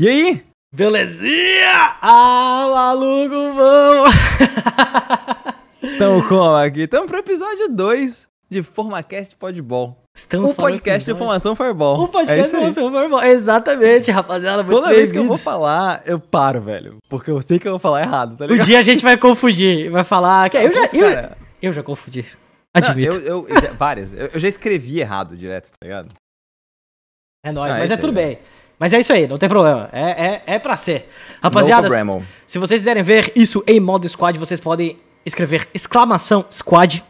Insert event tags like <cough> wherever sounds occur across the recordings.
E aí? Belezinha? Ah, maluco, vamos! <laughs> Tamo como aqui? Tamo pro episódio 2 de FormaCast Podball. Estamos o podcast de informação Fireball. O podcast de informação Fireball. Exatamente, rapaziada. Muito Toda vez que eu vou falar, eu paro, velho. Porque eu sei que eu vou falar errado, tá ligado? Um dia a gente vai confundir. Vai falar. Que eu, já, eu, eu já confundi. Admito. Não, eu, eu, várias. Eu, eu, já escrevi errado direto, tá ligado? É nóis, ah, mas é, é tudo bem. Mas é isso aí, não tem problema. É, é, é pra ser. Rapaziada, se vocês quiserem ver isso em modo squad, vocês podem escrever exclamação squad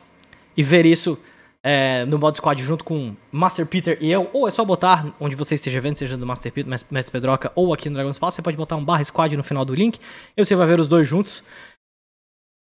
e ver isso é, no modo squad junto com Master Peter e eu. Ou é só botar onde você esteja vendo, seja do Master Peter, Mestre Pedroca ou aqui no Dragon Space. Você pode botar um barra squad no final do link e você vai ver os dois juntos.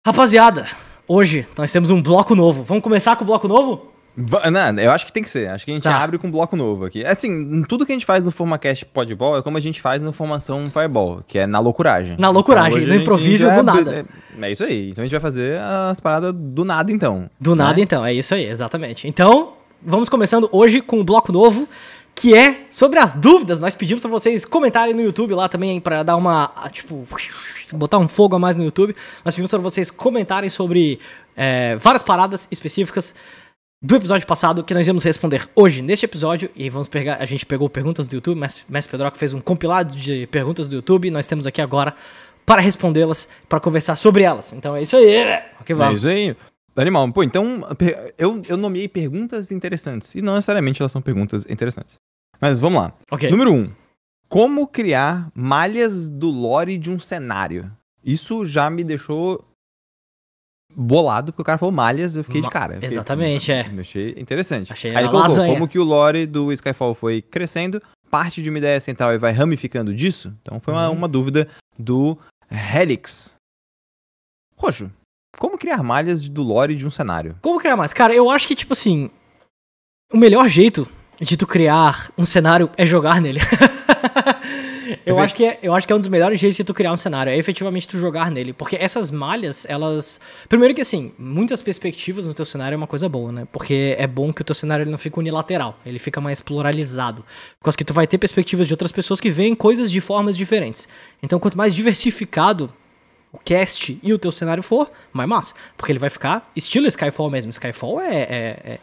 Rapaziada, hoje nós temos um bloco novo. Vamos começar com o bloco novo? Não, eu acho que tem que ser. Acho que a gente tá. abre com um bloco novo aqui. Assim, tudo que a gente faz no FormaCast Podball é como a gente faz na Formação Fireball, que é na loucuragem. Na loucuragem, então, no improviso do nada. É, é, isso aí. Então a gente vai fazer as paradas do nada, então. Do né? nada, então. É isso aí, exatamente. Então, vamos começando hoje com um bloco novo, que é sobre as dúvidas. Nós pedimos para vocês comentarem no YouTube lá também, para dar uma, tipo, botar um fogo a mais no YouTube. Nós pedimos para vocês comentarem sobre é, várias paradas específicas do episódio passado que nós íamos responder hoje neste episódio. E vamos pegar. A gente pegou perguntas do YouTube, mas Mestre Pedroca fez um compilado de perguntas do YouTube. E nós temos aqui agora para respondê-las, para conversar sobre elas. Então é isso aí, né? Okay, vamos. É isso aí. Animal. Pô, então eu, eu nomeei perguntas interessantes. E não necessariamente elas são perguntas interessantes. Mas vamos lá. Okay. Número 1. Um, como criar malhas do lore de um cenário? Isso já me deixou bolado, porque o cara falou malhas, eu fiquei de cara. Fiquei, Exatamente, é. achei interessante. Achei Aí ele colocou lasanha. como que o lore do Skyfall foi crescendo, parte de uma ideia central e vai ramificando disso. Então foi uma, uhum. uma dúvida do Helix. Roxo, como criar malhas do lore de um cenário? Como criar malhas? Cara, eu acho que, tipo assim, o melhor jeito de tu criar um cenário é jogar nele. <laughs> eu, acho que é, eu acho que é um dos melhores jeitos de tu criar um cenário, é efetivamente tu jogar nele. Porque essas malhas, elas. Primeiro que assim, muitas perspectivas no teu cenário é uma coisa boa, né? Porque é bom que o teu cenário ele não fica unilateral, ele fica mais pluralizado. Porque que tu vai ter perspectivas de outras pessoas que veem coisas de formas diferentes. Então, quanto mais diversificado o cast e o teu cenário for, mais massa. Porque ele vai ficar estilo Skyfall mesmo. Skyfall é, é, é,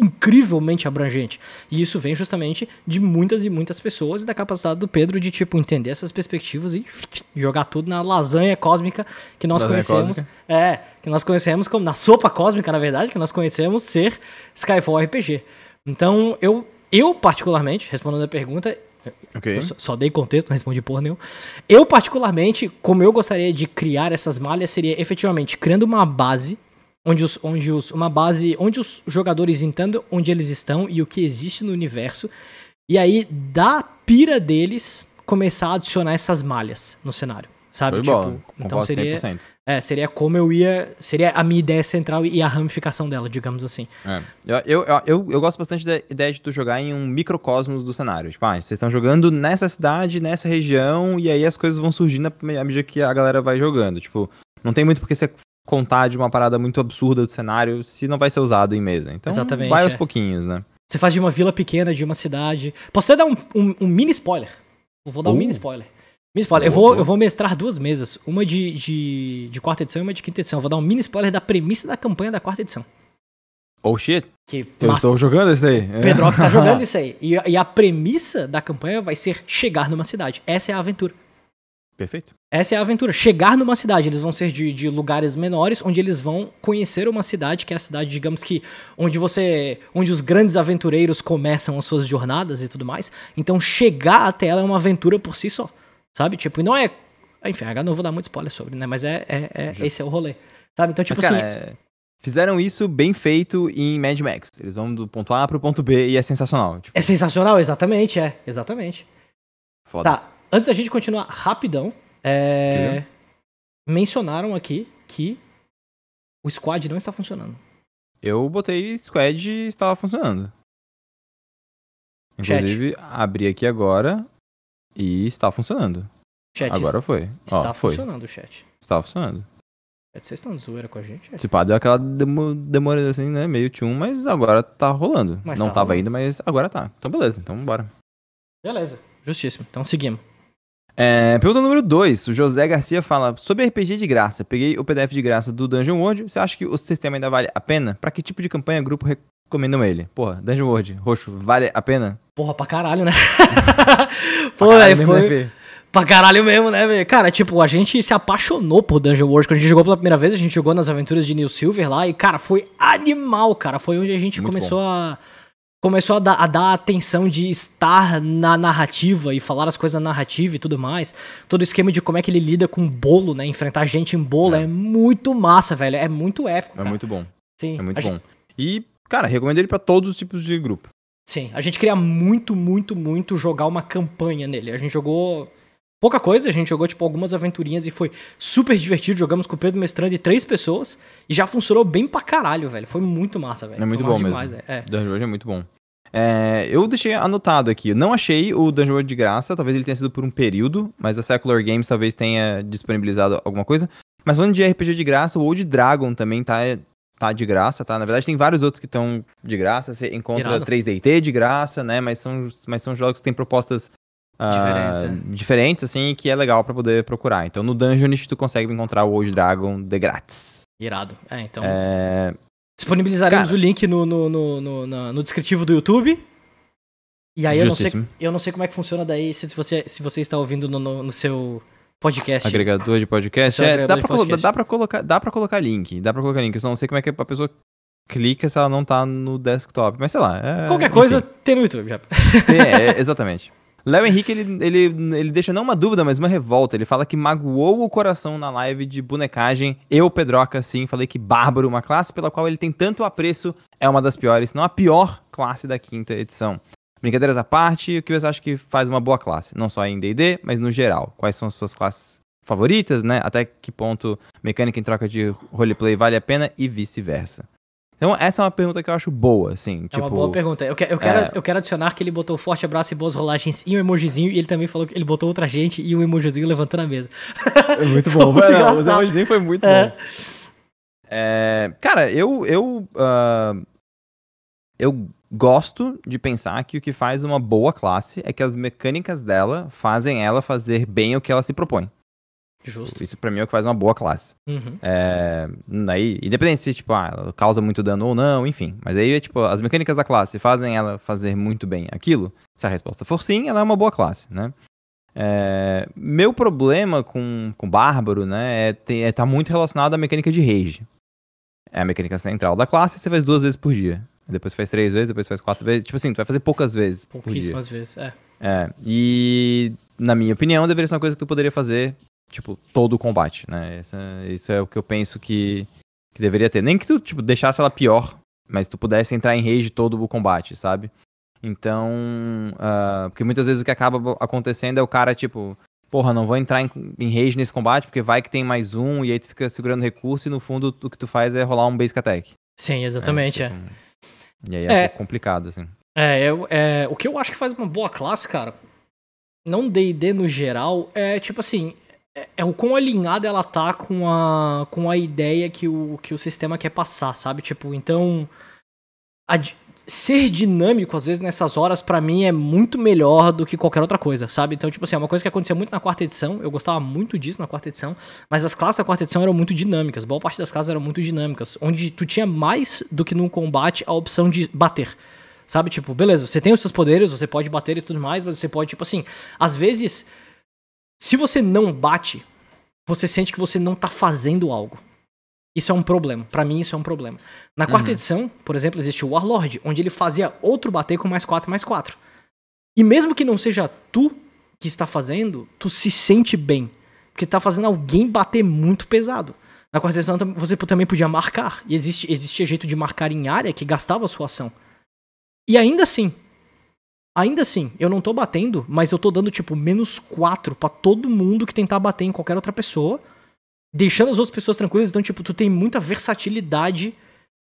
incrivelmente abrangente. E isso vem justamente de muitas e muitas pessoas e da capacidade do Pedro de, tipo, entender essas perspectivas e <tsk> jogar tudo na lasanha cósmica que nós lasanha conhecemos. Cósmica. É, que nós conhecemos como, na sopa cósmica, na verdade, que nós conhecemos ser Skyfall RPG. Então, eu, eu particularmente, respondendo a pergunta, Okay. Só, só, dei contexto, não respondi porra nenhuma. Eu, particularmente, como eu gostaria de criar essas malhas, seria efetivamente criando uma base. Onde os, onde os, uma base onde os jogadores entendam onde eles estão e o que existe no universo. E aí, da pira deles, começar a adicionar essas malhas no cenário. Sabe? Foi tipo, então seria. 100%. É, seria como eu ia. Seria a minha ideia central e a ramificação dela, digamos assim. É. Eu, eu, eu, eu, gosto bastante da ideia de tu jogar em um microcosmos do cenário. Tipo, ah, vocês estão jogando nessa cidade, nessa região, e aí as coisas vão surgindo à medida que a galera vai jogando. Tipo, não tem muito porque você contar de uma parada muito absurda do cenário se não vai ser usado em mesa. Então, Exatamente, vai aos é. pouquinhos, né? Você faz de uma vila pequena, de uma cidade. Posso até dar um, um, um mini spoiler? vou dar uh. um mini spoiler. Mini spoiler. Eu vou, eu vou mestrar duas mesas, uma de, de, de quarta edição e uma de quinta edição. Eu vou dar um mini spoiler da premissa da campanha da quarta edição. Oh shit. Que eu estou jogando isso aí. Pedro está <laughs> jogando isso aí. E, e, a premissa da campanha vai ser chegar numa cidade. Essa é a aventura. Perfeito. Essa é a aventura. Chegar numa cidade. Eles vão ser de, de lugares menores, onde eles vão conhecer uma cidade, que é a cidade, digamos que, onde você. onde os grandes aventureiros começam as suas jornadas e tudo mais. Então chegar até ela é uma aventura por si só. Sabe? Tipo, e não é. Enfim, agora não vou dar muito spoiler sobre, né? Mas é, é, é esse é o rolê. Sabe? Então, tipo Mas, assim. é... Fizeram isso bem feito em Mad Max. Eles vão do ponto A pro ponto B e é sensacional. Tipo... É sensacional, exatamente, é. Exatamente. Foda. Tá, antes da gente continuar rapidão, é... mencionaram aqui que o squad não está funcionando. Eu botei squad e estava funcionando. Inclusive, Chat. abri aqui agora. E está funcionando. Chat, Agora foi. Está Ó, funcionando o chat. Está funcionando. Vocês estão de zoeira com a gente? Chat? Tipo, deu aquela demora assim, né? Meio tchum, mas agora tá rolando. Mas Não tá tava rolando. ainda, mas agora tá. Então beleza, então bora. Beleza, justíssimo. Então seguimos. É, pergunta número 2. O José Garcia fala sobre RPG de graça. Peguei o PDF de graça do Dungeon World. Você acha que o sistema ainda vale a pena? Pra que tipo de campanha o grupo recomendam ele? Porra, Dungeon World, roxo, vale a pena? Porra, pra caralho, né? <laughs> Pô, aí foi. Né, pra caralho mesmo, né, velho? Cara, tipo, a gente se apaixonou por Dungeon World. Quando a gente jogou pela primeira vez, a gente jogou nas aventuras de Neil Silver lá. E, cara, foi animal, cara. Foi onde a gente Muito começou bom. a começou a dar, a dar atenção de estar na narrativa e falar as coisas na narrativa e tudo mais. Todo o esquema de como é que ele lida com bolo, né? Enfrentar gente em bolo é, é muito massa, velho. É muito épico. É cara. muito bom. Sim. É muito bom. Gente... E, cara, recomendo ele para todos os tipos de grupo. Sim, a gente queria muito, muito, muito jogar uma campanha nele. A gente jogou pouca coisa, a gente jogou tipo algumas aventurinhas e foi super divertido. Jogamos com o Pedro Mestrando e três pessoas e já funcionou bem pra caralho, velho. Foi muito massa, velho. É muito foi bom demais, mesmo. É. Dungeon World é muito bom. É, eu deixei anotado aqui. não achei o Dungeon World de graça, talvez ele tenha sido por um período, mas a Secular Games talvez tenha disponibilizado alguma coisa. Mas falando de RPG de graça, o Old Dragon também tá, tá de graça, tá? Na verdade, tem vários outros que estão de graça. Você encontra Irado. 3DT de graça, né? Mas são, mas são jogos que têm propostas uh, diferentes, assim, que é legal para poder procurar. Então no Dungeonist tu consegue encontrar o Old Dragon de grátis. Irado. É, então. É... Disponibilizaremos Cara, o link no, no, no, no, no descritivo do YouTube. E aí eu não, sei, eu não sei como é que funciona daí se você, se você está ouvindo no, no, no seu podcast. Agregador de podcast. É, dá, pra podcast. dá, pra colocar, dá pra colocar link. Dá pra colocar link. Eu só não sei como é que a pessoa clica se ela não tá no desktop. Mas sei lá. É, Qualquer coisa tem no YouTube já. É, é exatamente. <laughs> Léo Henrique, ele, ele, ele deixa não uma dúvida, mas uma revolta. Ele fala que magoou o coração na live de bonecagem. Eu, Pedroca, sim, falei que Bárbaro, uma classe pela qual ele tem tanto apreço, é uma das piores, não a pior classe da quinta edição. Brincadeiras à parte, o que você acha que faz uma boa classe? Não só em D&D, mas no geral. Quais são as suas classes favoritas, né? Até que ponto mecânica em troca de roleplay vale a pena e vice-versa. Então, essa é uma pergunta que eu acho boa, assim. É tipo, uma boa pergunta. Eu, que, eu, quero, é... eu quero adicionar que ele botou forte abraço e boas rolagens e um emojizinho, e ele também falou que ele botou outra gente e um emojizinho levantando a mesa. É muito bom. <laughs> Não, o emojizinho foi muito é. bom. É, cara, eu. Eu, uh, eu gosto de pensar que o que faz uma boa classe é que as mecânicas dela fazem ela fazer bem o que ela se propõe. Justo. Isso pra mim é o que faz uma boa classe. Uhum. É, aí, independente se, tipo, ah, ela causa muito dano ou não, enfim. Mas aí, tipo, as mecânicas da classe fazem ela fazer muito bem aquilo. Se a resposta for sim, ela é uma boa classe, né? É, meu problema com, com Bárbaro, né, é, é tá muito relacionado à mecânica de rage. É a mecânica central da classe, você faz duas vezes por dia. Depois faz três vezes, depois faz quatro vezes. Tipo assim, tu vai fazer poucas vezes. Pouquíssimas vezes, é. É. E, na minha opinião, deveria ser uma coisa que tu poderia fazer tipo, todo o combate, né? Essa, isso é o que eu penso que, que deveria ter. Nem que tu, tipo, deixasse ela pior, mas tu pudesse entrar em rage todo o combate, sabe? Então, uh, porque muitas vezes o que acaba acontecendo é o cara, tipo, porra, não vou entrar em, em rage nesse combate, porque vai que tem mais um, e aí tu fica segurando recurso, e no fundo o que tu faz é rolar um basic attack. Sim, exatamente, é. Tipo, é. E aí é, é complicado, assim. É, é, o que eu acho que faz uma boa classe, cara, não D&D no geral, é tipo assim, é, é o quão alinhada ela tá com a, com a ideia que o, que o sistema quer passar, sabe? Tipo, então. A, ser dinâmico, às vezes, nessas horas, para mim, é muito melhor do que qualquer outra coisa, sabe? Então, tipo assim, é uma coisa que acontecia muito na quarta edição, eu gostava muito disso na quarta edição, mas as classes da quarta edição eram muito dinâmicas, boa parte das classes eram muito dinâmicas, onde tu tinha mais do que num combate a opção de bater. Sabe, tipo, beleza, você tem os seus poderes, você pode bater e tudo mais, mas você pode, tipo assim, às vezes se você não bate, você sente que você não tá fazendo algo. Isso é um problema. Para mim, isso é um problema. Na quarta uhum. edição, por exemplo, existe o Warlord, onde ele fazia outro bater com mais 4 mais 4. E mesmo que não seja tu que está fazendo, tu se sente bem. Porque tá fazendo alguém bater muito pesado. Na quarta edição, você também podia marcar. E existe, existia jeito de marcar em área que gastava a sua ação. E ainda assim, Ainda assim, eu não tô batendo, mas eu tô dando, tipo, menos 4 para todo mundo que tentar bater em qualquer outra pessoa, deixando as outras pessoas tranquilas. Então, tipo, tu tem muita versatilidade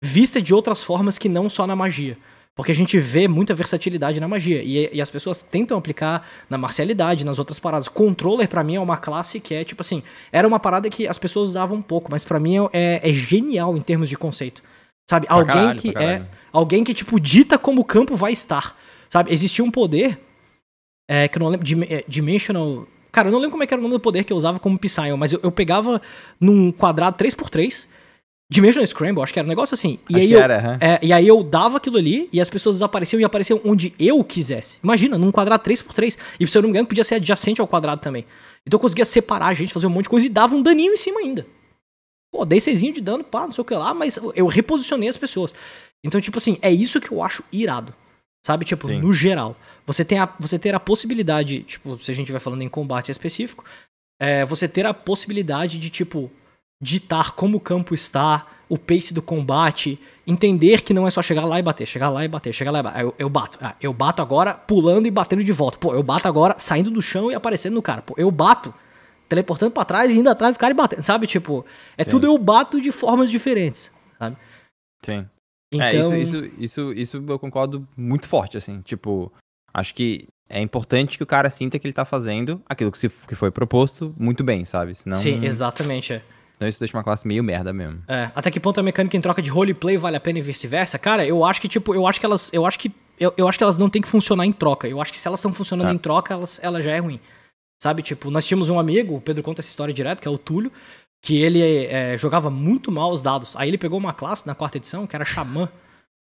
vista de outras formas que não só na magia. Porque a gente vê muita versatilidade na magia. E, e as pessoas tentam aplicar na marcialidade, nas outras paradas. Controller, para mim, é uma classe que é, tipo assim, era uma parada que as pessoas usavam um pouco, mas para mim é, é, genial em termos de conceito. Sabe? Pra alguém caralho, que é. Alguém que, tipo, dita como o campo vai estar. Sabe, existia um poder é, que eu não lembro, é, Dimensional. Cara, eu não lembro como é era o nome do poder que eu usava como Psyon, mas eu, eu pegava num quadrado 3x3 Dimension Scramble, acho que era um negócio assim. E aí, eu, era, é, e aí eu dava aquilo ali e as pessoas desapareciam e apareciam onde eu quisesse. Imagina, num quadrado 3x3. E se eu não me engano, podia ser adjacente ao quadrado também. Então eu conseguia separar a gente, fazer um monte de coisa e dava um daninho em cima ainda. Pô, dei seisinho de dano, pá, não sei o que lá, mas eu reposicionei as pessoas. Então, tipo assim, é isso que eu acho irado. Sabe? Tipo, Sim. no geral. Você, tem a, você ter a possibilidade, tipo, se a gente vai falando em combate específico, é, você ter a possibilidade de, tipo, ditar como o campo está, o pace do combate, entender que não é só chegar lá e bater, chegar lá e bater, chegar lá e bater. Eu, eu bato. Ah, eu bato agora pulando e batendo de volta. Pô, eu bato agora saindo do chão e aparecendo no cara. Pô, eu bato teleportando para trás e indo atrás do cara e batendo, sabe? Tipo, é Sim. tudo eu bato de formas diferentes, sabe? Sim. Então... É, isso, então isso, isso, isso eu concordo muito forte, assim. Tipo, acho que é importante que o cara sinta que ele tá fazendo aquilo que, se, que foi proposto muito bem, sabe? Senão... Sim, exatamente, é. Então isso deixa uma classe meio merda mesmo. É, até que ponto a mecânica em troca de roleplay vale a pena e vice-versa? Cara, eu acho que, tipo, eu acho que elas. Eu acho que. Eu, eu acho que elas não têm que funcionar em troca. Eu acho que se elas estão funcionando tá. em troca, elas, ela já é ruim. Sabe, tipo, nós tínhamos um amigo, o Pedro conta essa história direto, que é o Túlio, que ele é, jogava muito mal os dados. Aí ele pegou uma classe na quarta edição que era Xamã.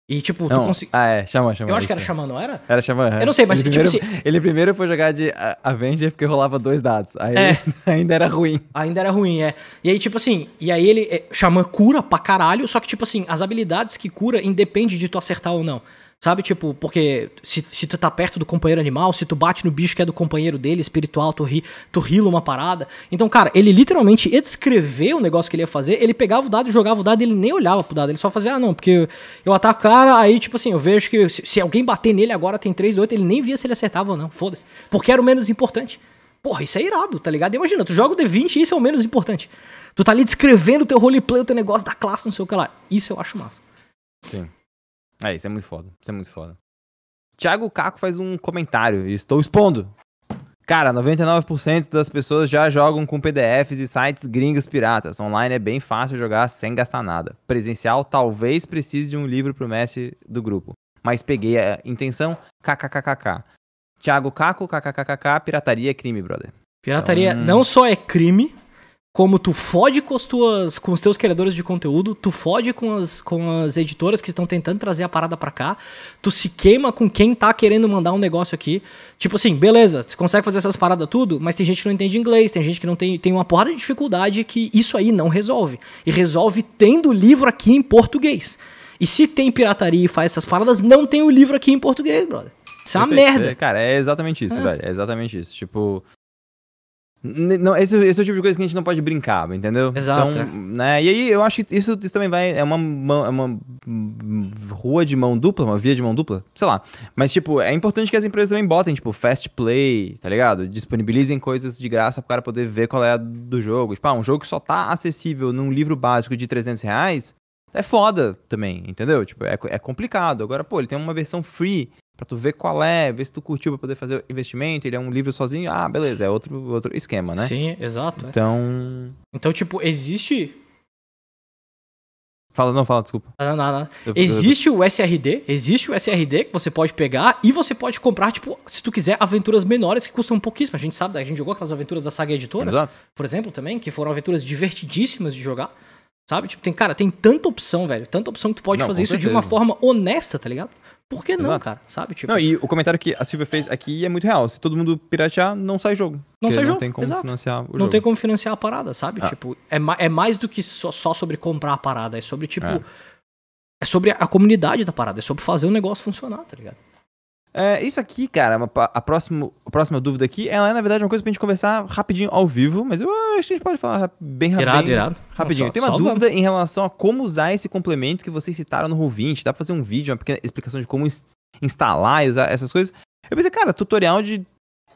E, tipo, não, tu conseguiu. Ah, é, Xamã, Xamã. Eu acho que era Xamã, não era? Era Xamã. Eu não sei, mas, ele tipo primeiro, assim... Ele primeiro foi jogar de Avenger porque rolava dois dados. Aí é. <laughs> ainda era ruim. Ainda era ruim, é. E aí, tipo assim, e aí ele. É, Xamã cura pra caralho, só que, tipo assim, as habilidades que cura independe de tu acertar ou não. Sabe, tipo, porque se, se tu tá perto do companheiro animal, se tu bate no bicho que é do companheiro dele, espiritual, tu, ri, tu rila uma parada. Então, cara, ele literalmente ia descrever o negócio que ele ia fazer, ele pegava o dado jogava o dado, ele nem olhava pro dado, ele só fazia, ah, não, porque eu ataco o cara, aí, tipo assim, eu vejo que se, se alguém bater nele agora tem 3 8, ele nem via se ele acertava ou não, foda-se. Porque era o menos importante. Porra, isso é irado, tá ligado? Imagina, tu joga o D20 e isso é o menos importante. Tu tá ali descrevendo o teu roleplay, o teu negócio da classe, não sei o que lá. Isso eu acho massa. Sim. É, isso é muito foda. Isso é muito foda. Thiago Caco faz um comentário. Estou expondo. Cara, 99% das pessoas já jogam com PDFs e sites gringos piratas. Online é bem fácil jogar sem gastar nada. Presencial talvez precise de um livro pro mestre do grupo. Mas peguei a intenção kkkk. Thiago Caco, kkkk, pirataria é crime, brother. Pirataria então... não só é crime, como tu fode com, as tuas, com os teus criadores de conteúdo, tu fode com as, com as editoras que estão tentando trazer a parada para cá, tu se queima com quem tá querendo mandar um negócio aqui. Tipo assim, beleza, você consegue fazer essas paradas tudo, mas tem gente que não entende inglês, tem gente que não tem, tem uma porrada de dificuldade que isso aí não resolve. E resolve tendo o livro aqui em português. E se tem pirataria e faz essas paradas, não tem o livro aqui em português, brother. Isso é uma merda. É, cara, é exatamente isso, é. velho. É exatamente isso. Tipo, não, esse, esse é o tipo de coisa que a gente não pode brincar, entendeu? Exato. Então, né, e aí eu acho que isso, isso também vai. É uma, é uma rua de mão dupla, uma via de mão dupla, sei lá. Mas, tipo, é importante que as empresas também botem, tipo, fast play, tá ligado? Disponibilizem coisas de graça pro cara poder ver qual é a do jogo. Tipo, ah, um jogo que só tá acessível num livro básico de 300 reais é foda também, entendeu? Tipo, é, é complicado. Agora, pô, ele tem uma versão free para tu ver qual é, ver se tu curtiu para poder fazer investimento, ele é um livro sozinho, ah, beleza, é outro, outro esquema, né? Sim, exato. É. Então... Então, tipo, existe... Fala, não, fala, desculpa. Não, não, não. Existe o SRD, existe o SRD que você pode pegar e você pode comprar, tipo, se tu quiser, aventuras menores que custam pouquíssimo. A gente sabe, a gente jogou aquelas aventuras da Saga Editora, Exato. por exemplo, também, que foram aventuras divertidíssimas de jogar. Sabe? Tipo, tem, cara, tem tanta opção, velho. Tanta opção que tu pode não, fazer isso certeza. de uma forma honesta, tá ligado? Por que não, Exato. cara? Sabe? Tipo... Não, e o comentário que a Silvia fez aqui é muito real. Se todo mundo piratear, não sai jogo. Não sai não jogo. Não tem como Exato. financiar o não jogo. Não tem como financiar a parada, sabe? Ah. Tipo, é, ma é mais do que só, só, sobre comprar a parada. É sobre, tipo. É. é sobre a comunidade da parada. É sobre fazer o negócio funcionar, tá ligado? É, isso aqui, cara, a, próxima, a próxima dúvida aqui, ela é, na verdade, uma coisa pra gente conversar rapidinho ao vivo, mas eu acho que a gente pode falar bem rápido. Irado, irado. Rapidinho. Tem uma dúvida vamos. em relação a como usar esse complemento que vocês citaram no Roll20. Dá pra fazer um vídeo, uma pequena explicação de como instalar e usar essas coisas. Eu pensei, cara, tutorial de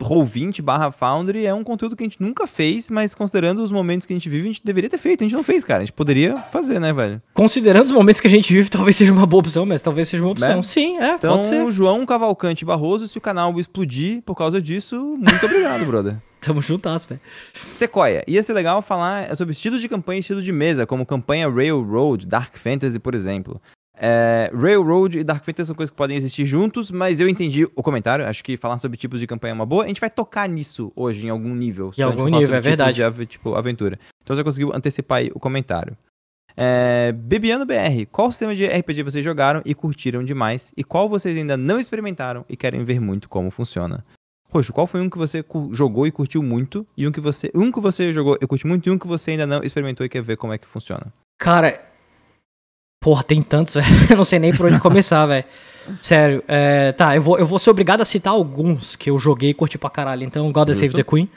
Roll20 barra Foundry é um conteúdo que a gente nunca fez, mas considerando os momentos que a gente vive, a gente deveria ter feito. A gente não fez, cara. A gente poderia fazer, né, velho? Considerando os momentos que a gente vive, talvez seja uma boa opção, mas talvez seja uma opção. Né? Sim, é, então, pode ser. João Cavalcante Barroso, se o canal explodir por causa disso, muito obrigado, brother. <laughs> Tamo juntas, velho. Sequoia. Ia ser legal falar sobre estilos de campanha e estilo de mesa, como campanha Railroad, Dark Fantasy, por exemplo. É, Railroad e Dark Fantasy são coisas que podem existir juntos, mas eu entendi o comentário. Acho que falar sobre tipos de campanha é uma boa. A gente vai tocar nisso hoje, em algum nível. Em algum nível, é verdade. De, tipo, aventura. Então você conseguiu antecipar aí o comentário. É, Bebiano BR, qual sistema de RPG vocês jogaram e curtiram demais? E qual vocês ainda não experimentaram e querem ver muito como funciona? Roxo, qual foi um que você jogou e curtiu muito? E um que você. Um que você jogou e curtiu muito e um que você ainda não experimentou e quer ver como é que funciona? Cara, Porra, tem tantos, <laughs> velho. Eu não sei nem por onde <laughs> começar, velho. Sério. É, tá, eu vou, eu vou ser obrigado a citar alguns que eu joguei e curti pra caralho. Então, God Save the Queen.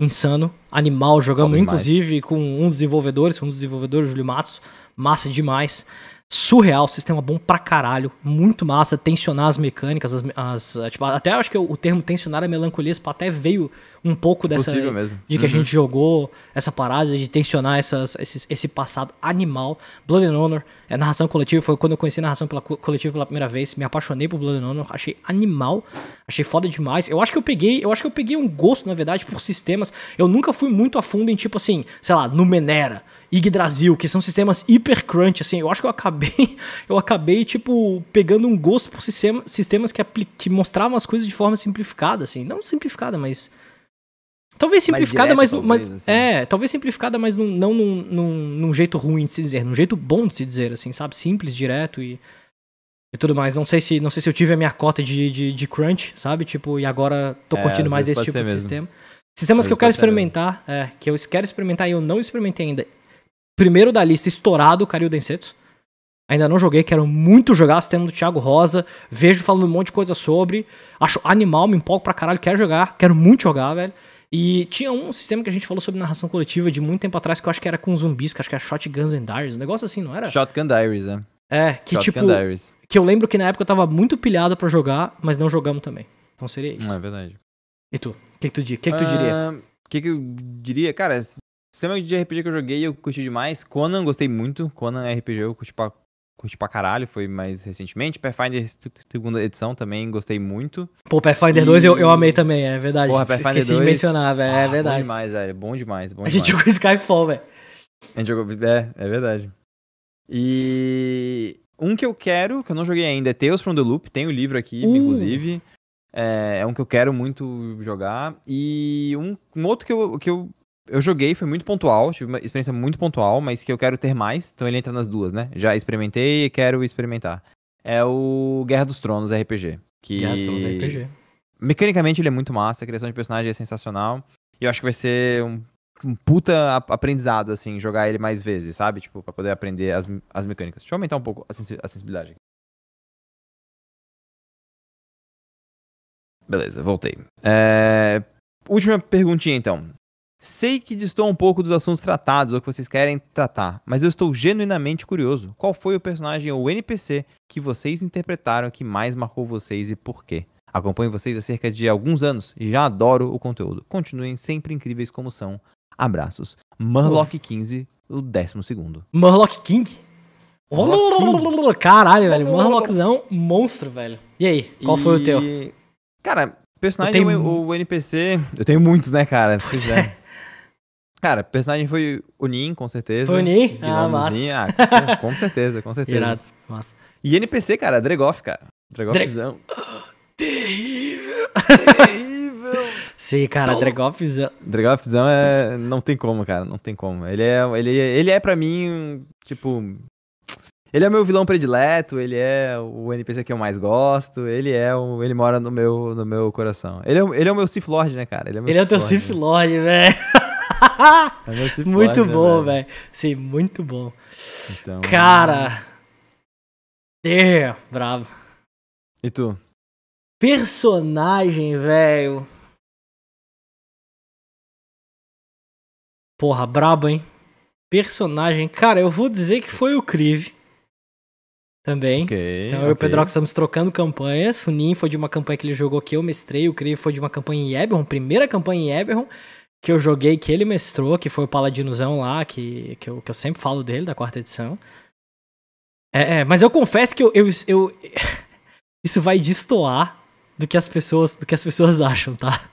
Insano. Animal. Jogamos, inclusive, com um dos desenvolvedores, um dos desenvolvedores, Júlio Matos. Massa demais surreal, sistema bom pra caralho, muito massa, tensionar as mecânicas, as, as tipo, até acho que o, o termo tensionar a melancolia até veio um pouco dessa de que uhum. a gente jogou essa parada de tensionar essas, esse, esse passado animal. Blood and Honor, é narração coletiva, foi quando eu conheci narração pela, coletiva pela primeira vez, me apaixonei por Blood and Honor, achei animal, achei foda demais. Eu acho que eu peguei, eu acho que eu peguei um gosto, na verdade, por sistemas. Eu nunca fui muito a fundo em tipo assim, sei lá, Numenera, Yggdrasil, que são sistemas hiper crunch, assim, eu acho que eu acabei, <laughs> eu acabei, tipo, pegando um gosto por sistema, sistemas que, que mostravam as coisas de forma simplificada, assim, não simplificada, mas... Talvez simplificada, mas, direto, mas, talvez, assim. é, talvez simplificada, mas num, não num, num, num, jeito ruim de se dizer, num jeito bom de se dizer, assim, sabe? Simples, direto e, e tudo mais. Não sei se, não sei se eu tive a minha cota de, de, de crunch, sabe? Tipo, e agora tô é, curtindo mais esse tipo de mesmo. sistema. Sistemas que eu quero experimentar, é, que eu quero experimentar e eu não experimentei ainda primeiro da lista estourado, Karil Densetsu. Ainda não joguei, quero muito jogar sistema do Thiago Rosa. Vejo falando um monte de coisa sobre. Acho animal, me empolgo pra caralho, quero jogar, quero muito jogar, velho. E tinha um sistema que a gente falou sobre narração coletiva de muito tempo atrás, que eu acho que era com zumbis, que acho que era Shotguns and Diaries, um negócio assim, não era? Shotgun Diaries, né? É, que Shotgun tipo. Diaries. Que eu lembro que na época eu tava muito pilhado para jogar, mas não jogamos também. Então seria isso. Não é verdade. E tu? O que, que, tu, que, que, tu diria? O que, que eu diria? Cara, Sistema de RPG que eu joguei, eu curti demais. Conan, gostei muito. Conan RPG eu curti pra, curti pra caralho, foi mais recentemente. Pathfinder segunda edição também, gostei muito. Pô, Pathfinder e... 2 eu, eu amei também, é verdade. Porra, Pathfinder Esqueci 2... de mencionar, velho, é ah, verdade. Bom demais, velho, bom demais, bom A gente jogou Skyfall, velho. A gente jogou, é, é verdade. E um que eu quero, que eu não joguei ainda, é Tales from the Loop, tem o livro aqui, uh. inclusive. É, é, um que eu quero muito jogar. E um, um outro que eu, que eu eu joguei, foi muito pontual, tive uma experiência muito pontual, mas que eu quero ter mais, então ele entra nas duas, né? Já experimentei e quero experimentar. É o Guerra dos Tronos RPG. Que... Guerra dos Tronos RPG. Mecanicamente ele é muito massa, a criação de personagem é sensacional. E eu acho que vai ser um, um puta aprendizado, assim, jogar ele mais vezes, sabe? Tipo, pra poder aprender as, as mecânicas. Deixa eu aumentar um pouco a, sensibilidade. Beleza, voltei. É... Última perguntinha, então. Sei que distou um pouco dos assuntos tratados ou que vocês querem tratar, mas eu estou genuinamente curioso. Qual foi o personagem ou NPC que vocês interpretaram que mais marcou vocês e por quê? Acompanho vocês há cerca de alguns anos e já adoro o conteúdo. Continuem sempre incríveis como são. Abraços. Murloc 15, o décimo segundo. Murloc King? King. Caralho, velho. Murloczão, monstro, velho. E aí, qual e... foi o teu? Cara, personagem tenho... o, o NPC. Eu tenho muitos, né, cara? Pois é. Cara, o personagem foi o Nin, com certeza. Foi o Nin? Ah, massa. Ah, <laughs> com certeza, com certeza. Irado, massa. E NPC, cara, Dregoff, cara. Dregoffzão. terrível. Terrível. <laughs> Sim, cara, Dregoffzão. Dregoffzão é... Não tem como, cara, não tem como. Ele é, ele, ele é pra mim, tipo... Ele é o meu vilão predileto, ele é o NPC que eu mais gosto, ele é o, ele mora no meu, no meu coração. Ele é, ele é o meu Sith Lord, né, cara? Ele é, ele é o teu Sith Lord, velho. <laughs> <laughs> Muito né, bom, velho. Sim, muito bom. Então, Cara. É, bravo. E tu? Personagem, velho. Porra, brabo, hein? Personagem. Cara, eu vou dizer que foi o Krive. Também. Okay, então eu okay. e o Pedro estamos trocando campanhas. O Nin foi de uma campanha que ele jogou que eu mestrei. O Krive foi de uma campanha em Eberron, primeira campanha em Eberron que eu joguei, que ele mestrou, que foi o Paladinozão lá, que, que, eu, que eu sempre falo dele, da quarta edição. É, é mas eu confesso que eu, eu, eu <laughs> isso vai destoar do que as pessoas do que as pessoas acham, tá?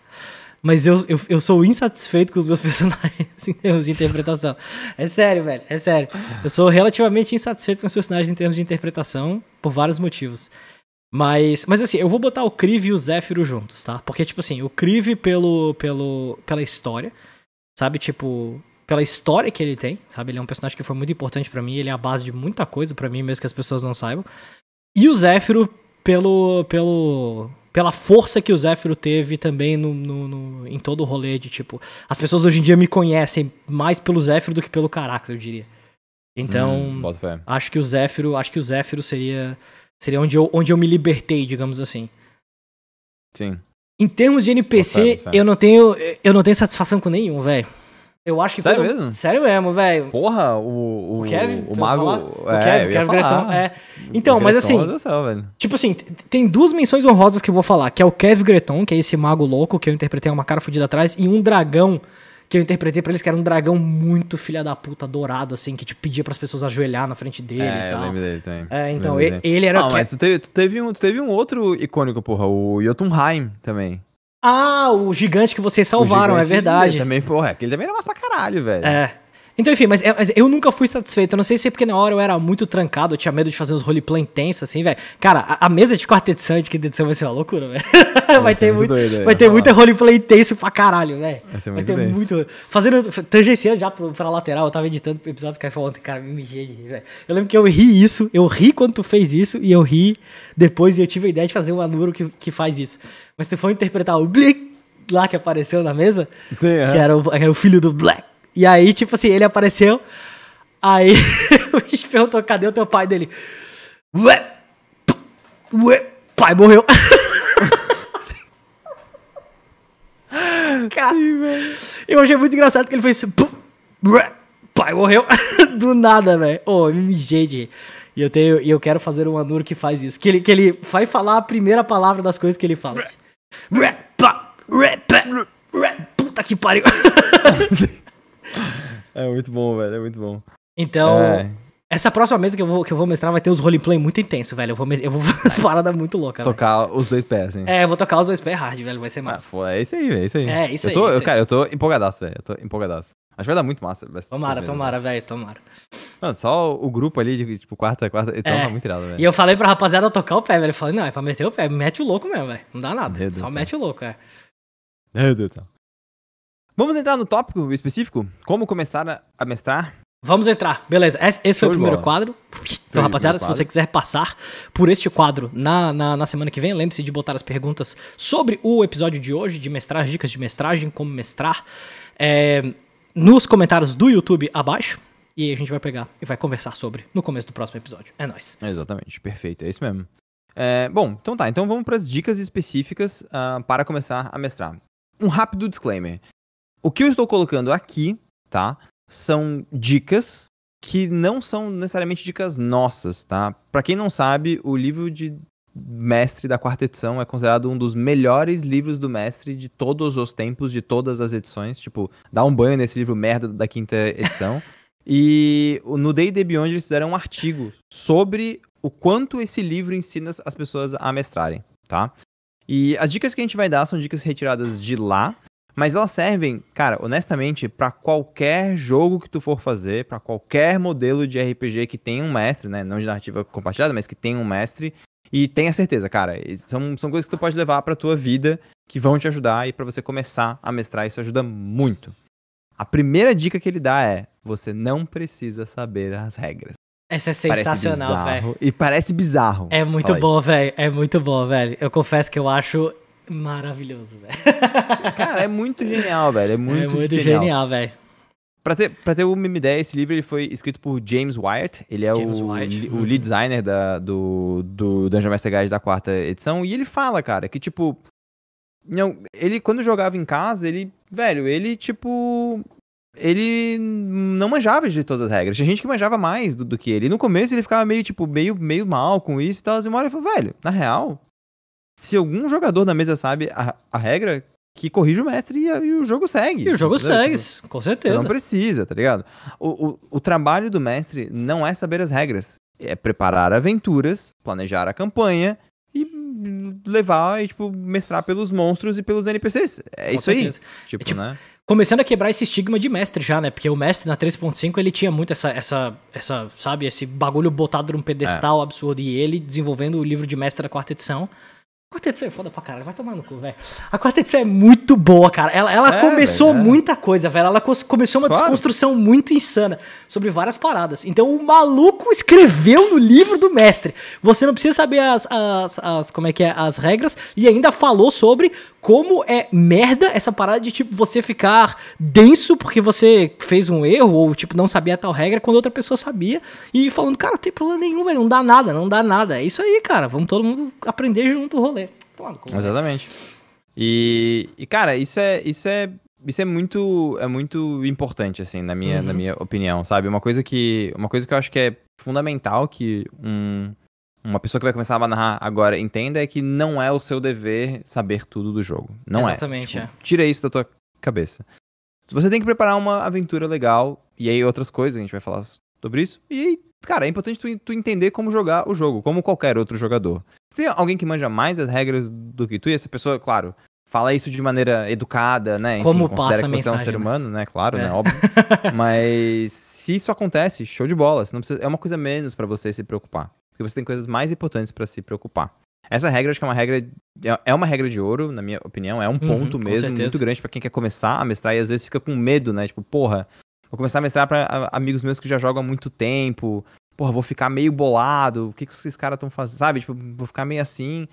mas eu, eu, eu sou insatisfeito com os meus <laughs> personagens em termos de interpretação. É sério, velho, é sério. Eu sou relativamente insatisfeito com os personagens em termos de interpretação por vários motivos. Mas, mas assim, eu vou botar o Kriv e o Zéfiro juntos, tá? Porque, tipo assim, o Kriv pelo, pelo, pela história, sabe? Tipo, pela história que ele tem, sabe? Ele é um personagem que foi muito importante para mim, ele é a base de muita coisa para mim, mesmo que as pessoas não saibam. E o Zéfiro pelo, pelo, pela força que o Zéfiro teve também no, no, no, em todo o rolê de, tipo... As pessoas hoje em dia me conhecem mais pelo Zéfiro do que pelo Carax, eu diria. Então, hum, acho que o Zéfiro, acho que o Zéfiro seria Seria onde eu, onde eu me libertei, digamos assim. Sim. Em termos de NPC, eu não tenho eu não tenho satisfação com nenhum, velho. Eu acho que Sério quando... mesmo? Sério mesmo, velho. Porra, o, o, o Kevin, o mago, o é, Kevin, Kevin Greton, é. Então, mas assim, céu, tipo assim, tem duas menções honrosas que eu vou falar, que é o Kevin Greton, que é esse mago louco que eu interpretei uma cara fodida atrás, e um dragão que eu interpretei para eles que era um dragão muito filha da puta, dourado, assim, que te pedia para as pessoas ajoelhar na frente dele é, e tal. Eu lembro dele também. É, então, ele, ele, era. Ah, mas tu teve, tu teve, um, tu teve um outro icônico, porra, o Jotunheim também. Ah, o gigante que vocês salvaram, é verdade. Também, porra, aquele também era mais pra caralho, velho. É. Então, enfim, mas, é, mas, eu nunca fui satisfeito. Eu não sei se é porque na hora eu era muito trancado, eu tinha medo de fazer os roleplay intensos, assim, velho. Cara, a, a, mesa de quarta edição e de quinta edição vai ser uma loucura, velho. vai, <laughs> ter muito, doido, vai ter muita roleplay intenso pra caralho, velho. Vai, ser vai ter muito. Fazendo. Tangenciando já pra, pra lateral, eu tava editando episódios que ontem, cara, me mijei, velho. Eu lembro que eu ri isso, eu ri quando tu fez isso, e eu ri depois e eu tive a ideia de fazer um anuro que, que faz isso. Mas se tu for interpretar o Blick lá que apareceu na mesa, Sim, que era, o, era o filho do Black. E aí, tipo assim, ele apareceu. Aí <laughs> o bicho perguntou: cadê o teu pai dele? Ué! Ué! Pai morreu. <laughs> Cara, eu achei muito engraçado que ele fez isso. Ué! Pai morreu. <laughs> Do nada, velho. Ô, oh, me gente. E eu tenho, e eu quero fazer um Anur que faz isso. Que ele, que ele vai falar a primeira palavra das coisas que ele fala. Puta que pariu. <laughs> É muito bom, velho. É muito bom. Então, é. essa próxima mesa que eu, vou, que eu vou mestrar vai ter os roleplay muito intenso, velho. Eu vou, eu vou <laughs> fazer as paradas muito loucas. Tocar velho. os dois pés, assim. É, eu vou tocar os dois pés hard, velho. Vai ser massa. Ah, pô, é isso aí, velho. É isso aí. É, isso eu aí. Tô, isso eu, cara, eu tô empolgadaço, velho. Eu tô empolgadaço. Acho que vai dar muito massa. Tomara, tomara, velho, tomara. Não, só o grupo ali, de, tipo, quarta, quarta, então é. tá muito irado, velho. E eu falei pra rapaziada tocar o pé, velho. Eu falei, não, é pra meter o pé, mete o louco mesmo, velho. Não dá nada. Meu só Deus mete Deus. o louco, é. Meu Deus do céu. Vamos entrar no tópico específico? Como começar a mestrar? Vamos entrar, beleza. Esse, esse foi o primeiro bola. quadro. Então, rapaziada, se você quiser passar por este quadro na, na, na semana que vem, lembre-se de botar as perguntas sobre o episódio de hoje, de mestrar, dicas de mestragem, como mestrar, é, nos comentários do YouTube abaixo. E aí a gente vai pegar e vai conversar sobre no começo do próximo episódio. É nóis. Exatamente, perfeito, é isso mesmo. É, bom, então tá, então vamos para as dicas específicas uh, para começar a mestrar. Um rápido disclaimer. O que eu estou colocando aqui, tá? São dicas que não são necessariamente dicas nossas, tá? Para quem não sabe, o livro de mestre da quarta edição é considerado um dos melhores livros do mestre de todos os tempos, de todas as edições. Tipo, dá um banho nesse livro merda da quinta edição. <laughs> e no Day The Beyond eles fizeram um artigo sobre o quanto esse livro ensina as pessoas a mestrarem, tá? E as dicas que a gente vai dar são dicas retiradas de lá, mas elas servem, cara, honestamente, para qualquer jogo que tu for fazer, para qualquer modelo de RPG que tenha um mestre, né? Não de narrativa compartilhada, mas que tenha um mestre. E tenha certeza, cara, são, são coisas que tu pode levar pra tua vida que vão te ajudar e para você começar a mestrar, isso ajuda muito. A primeira dica que ele dá é: você não precisa saber as regras. Essa é sensacional, velho. E parece bizarro. É muito bom, velho. É muito bom, velho. Eu confesso que eu acho Maravilhoso, velho. Cara, é muito <laughs> genial, velho. É muito, é muito genial, velho. Pra ter, pra ter uma ideia, esse livro ele foi escrito por James Wyatt. Ele é James o, White. o lead designer da, do, do Dungeon Master Guide da quarta edição. E ele fala, cara, que tipo. Não, ele, quando jogava em casa, ele. Velho, ele, tipo. Ele não manjava de todas as regras. Tinha gente que manjava mais do, do que ele. E no começo ele ficava meio, tipo, meio, meio mal com isso e tal. E uma hora ele falou, velho, na real, se algum jogador da mesa sabe a, a regra, que corrige o mestre e, e, o jogo segue. E o jogo segue, tipo, com certeza. Não precisa, tá ligado? O, o, o, trabalho do mestre não é saber as regras. É preparar aventuras, planejar a campanha e levar e, tipo, mestrar pelos monstros e pelos NPCs. É Com isso certeza. aí. Tipo, é, tipo, né? Começando a quebrar esse estigma de mestre já, né? Porque o mestre na 3.5 ele tinha muito essa, essa, essa, sabe, esse bagulho botado num pedestal é. absurdo. E ele desenvolvendo o livro de mestre da quarta edição quarta edição é foda pra caralho, vai tomar no cu, velho. A quarta edição é muito boa, cara. Ela, ela é, começou véio, é. muita coisa, velho. Ela começou uma claro. desconstrução muito insana sobre várias paradas. Então o maluco escreveu no livro do mestre. Você não precisa saber as, as, as como é que é, as regras e ainda falou sobre como é merda essa parada de tipo você ficar denso porque você fez um erro ou tipo não sabia tal regra quando outra pessoa sabia e falando, cara, não tem problema nenhum, velho, não dá nada, não dá nada. É isso aí, cara. Vamos todo mundo aprender junto o rolê. Exatamente. E, e, cara, isso é, isso é, isso é muito, é muito importante, assim, na minha, uhum. na minha opinião, sabe? Uma coisa que, uma coisa que eu acho que é fundamental que um, uma pessoa que vai começar a narrar agora entenda é que não é o seu dever saber tudo do jogo. Não Exatamente, é. Exatamente, tipo, é. Tira isso da tua cabeça. Você tem que preparar uma aventura legal, e aí outras coisas, a gente vai falar sobre isso. E cara, é importante tu, tu entender como jogar o jogo, como qualquer outro jogador. Se tem alguém que manja mais as regras do que tu, e essa pessoa, claro, fala isso de maneira educada, né? Enfim, Como passa a que você é um ser né? humano, né? Claro, né? é. né? Óbvio. <laughs> Mas se isso acontece, show de bola. Não precisa, é uma coisa menos para você se preocupar. Porque você tem coisas mais importantes para se preocupar. Essa regra, acho que é uma regra. É, é uma regra de ouro, na minha opinião. É um uhum, ponto uhum, mesmo muito grande para quem quer começar a mestrar e às vezes fica com medo, né? Tipo, porra, vou começar a mestrar para amigos meus que já jogam há muito tempo porra, vou ficar meio bolado, o que, que esses caras estão fazendo, sabe? Tipo, vou ficar meio assim.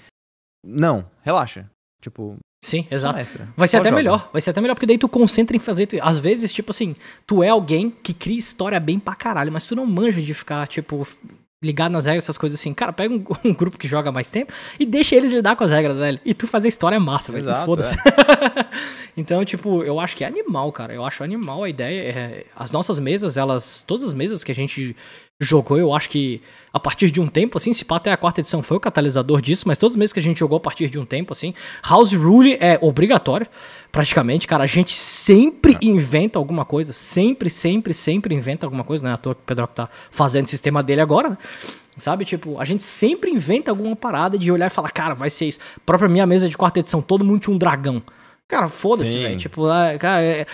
Não, relaxa. Tipo. Sim, exato. Vai ser até joga. melhor. Vai ser até melhor, porque daí tu concentra em fazer. Às vezes, tipo assim, tu é alguém que cria história bem pra caralho, mas tu não manja de ficar, tipo, ligado nas regras, essas coisas assim. Cara, pega um, <laughs> um, grupo que joga mais tempo e deixa eles lidar com as regras, velho. E tu fazer história massa, velho. Foda-se. É. <laughs> então, tipo, eu acho que é animal, cara. Eu acho animal a ideia. É, as nossas mesas, elas. Todas as mesas que a gente jogou, eu acho que a partir de um tempo, assim, se pá, até a quarta edição foi o catalisador disso, mas todos os meses que a gente jogou a partir de um tempo, assim, House Rule é obrigatório, praticamente, cara, a gente sempre inventa alguma coisa, sempre, sempre, sempre inventa alguma coisa, não é à toa que o Pedro tá fazendo o sistema dele agora, né? Sabe, tipo, a gente sempre inventa alguma parada de olhar e falar, cara, vai ser isso. A própria minha mesa de quarta edição, todo mundo tinha um dragão. Cara, foda-se, velho. Tipo, é, cara, é,